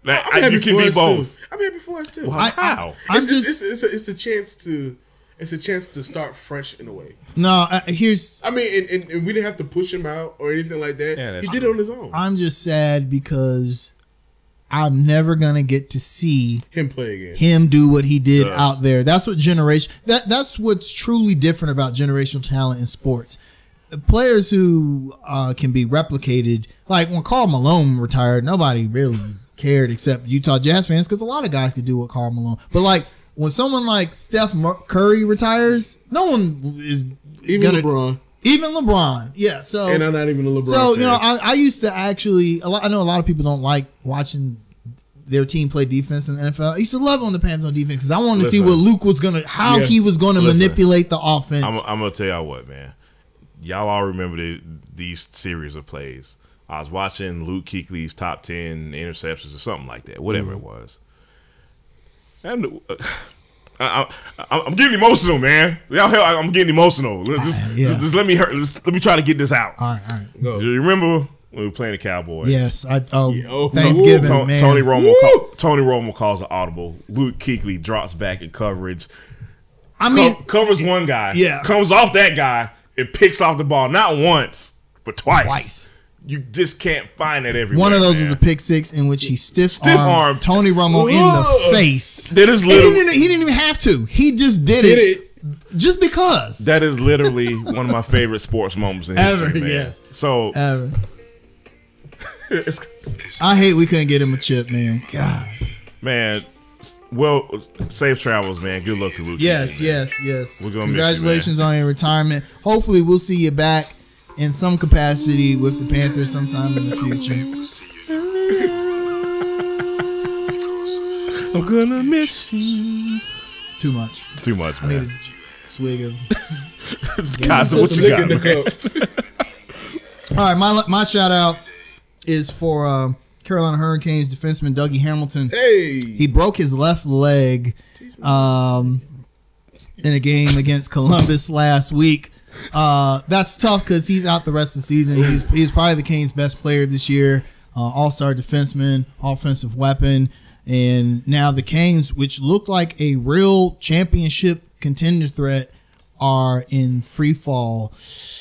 That- I'm happy you can for be us, both. Too. I'm happy for us too. Wow. I, How? I, it's, just it's, it's, a, it's a chance to it's a chance to start fresh in a way. no. Uh, here's I mean, and, and, and we didn't have to push him out or anything like that. Yeah, he did it on his own. I'm just sad because I'm never gonna get to see him play again. him do what he did out there. That's what generation that that's what's truly different about generational talent in sports. Players who uh, can be replicated, like when Karl Malone retired, nobody really cared except Utah Jazz fans because a lot of guys could do what Karl Malone. But like when someone like Steph Curry retires, no one is Even gonna, LeBron, even LeBron. Yeah, so and I'm not even a LeBron. so you know. I, I used to actually. A lot, I know a lot of people don't like watching their team play defense in the NFL. I used to love on the Pants on defense because I wanted to see what Luke was gonna, how Yeah. he was going to Listen. manipulate the offense. I'm, I'm gonna tell y'all what, man. Y'all all remember the, these series of plays. I was watching Luke Kuechly's top ten interceptions or something like that, whatever Mm-hmm. it was. And uh, I, I, I'm getting emotional, man. Y'all, hell, I'm getting emotional. Just, uh, yeah. just, just let me hurt. Just, let me try to get this out. all right, all right. Go. You remember when we were playing the Cowboys? Yes, I. Oh, Yeah, Thanksgiving, Ton- man. Tony Romo. Call, Tony Romo calls an audible. Luke Kuechly drops back in coverage. I mean, Co- covers one guy. Yeah. Comes off that guy and picks off the ball not once but twice. Twice. You just can't find it everywhere. one of those man. was a pick six in which he stiff Stiff armed armed. Tony Romo in the face. That is And he didn't, he didn't even have to. He just did, did it, it. just because. that is literally one of my favorite sports moments in Ever, history, yes. So Ever. it's, I hate we couldn't get him a chip, man. God. man, well, safe travels, man. Good luck to Luke. Yes, man. yes, yes. We're gonna miss you, Congratulations on your retirement. Hopefully, we'll see you back in some capacity with the Panthers sometime in the future. I'm gonna miss you. It's too much. It's too much, I man. need a swig of. Casa, Put what some you got, in the man? All right, my my shout out is for um, Carolina Hurricanes defenseman Dougie Hamilton. Hey, He broke his left leg um, in a game against Columbus last week. Uh, that's tough because he's out the rest of the season. He's he's probably the Canes' best player this year. Uh, All star defenseman, offensive weapon, and now the Canes, which look like a real championship contender threat, are in free fall.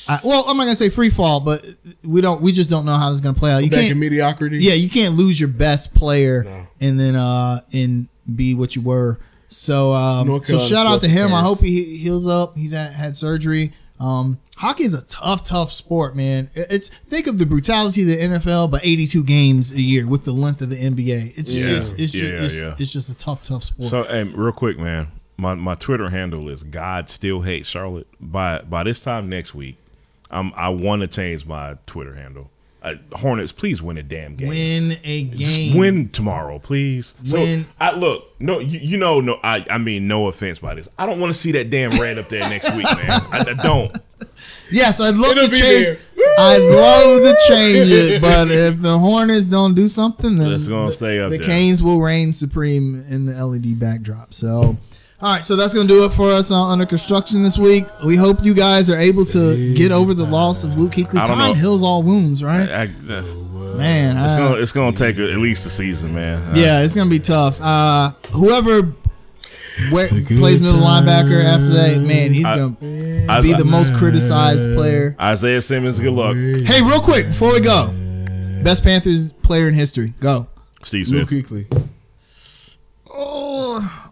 I, well, I'm not gonna say free fall, but we don't. We just don't know how this is gonna play out. You can't mediocrity. yeah, you can't lose your best player No. and then uh and be what you were. So um so shout out to him. I hope he heals up. He's had, had surgery. Um hockey is a tough tough sport, man. It's think of the brutality of the NFL but 82 games a year with the length of the NBA. It's Yeah. it's, it's, Yeah, just, it's, yeah. it's just a tough tough sport. So, hey, real quick, man. my, my Twitter handle is God still hates Charlotte. By by this time next week, I'm I want to change my Twitter handle. Uh, Hornets, please win a damn game. Win a Just game. win tomorrow, please. Win. So I look, no, you, you know, no, I, I mean, no offense by this. I don't want to see that damn rat up there next week, man. I, I don't. Yes, I'd love It'll to change. I'd love to change it, but if the Hornets don't do something, then It's gonna the, stay up the there. Canes will reign supreme in the LED backdrop. So, all right, so that's gonna do it for us on under construction this week. We hope you guys are able to get over the loss of Luke Kuechly. I Time know. heals all wounds, right? I, uh, Man, it's I- gonna it's gonna take at least a season, man. Uh, yeah, it's gonna be tough. Uh, whoever where, plays middle linebacker after that, man, he's I- gonna be the most criticized player. Isaiah Simmons, good luck. Hey, real quick before we go, best Panthers player in history. Go. Steve Luke Smith. Oh,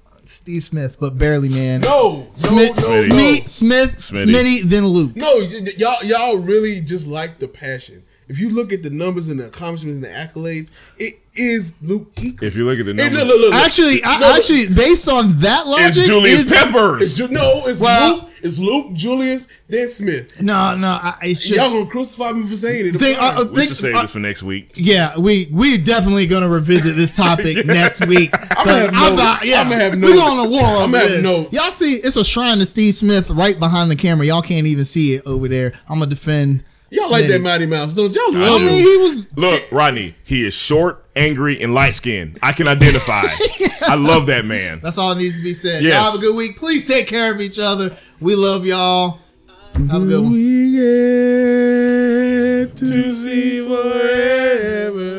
Steve Smith, but barely, man. No, Smith, no, no, Smitty. no. Smith, Smith, Smitty. Smitty, then Luke. No, y- y- y'all y'all really just like the passion. If you look at the numbers and the accomplishments and the accolades, it is Luke Kuechly. If you look at the numbers, look, look, look, look. Actually, I, No, actually, based on that logic, it's Julius it's- Peppers. It's Ju- no, it's Well- Luke. It's Luke, Julius, then Smith. No, no, I, it's just. y'all gonna crucify me for saying it. Think- Fine. uh, we think- should save uh, this for next week. Yeah, we we definitely gonna revisit this topic next week. I'ma have I'm notes. about- yeah, I'ma have We notes. on a war I'ma have this. notes. Y'all see, it's a shrine to Steve Smith right behind the camera. Y'all can't even see it over there. I'm gonna defend. Y'all like that Mighty Mouse, don't y'all? Love I mean, he was look, Rodney. He is short, angry, and light skinned. I can identify. I love that man. That's all needs to be said. Yes. Y'all have a good week. Please take care of each other. We love y'all. Have a good one. We get to see forever.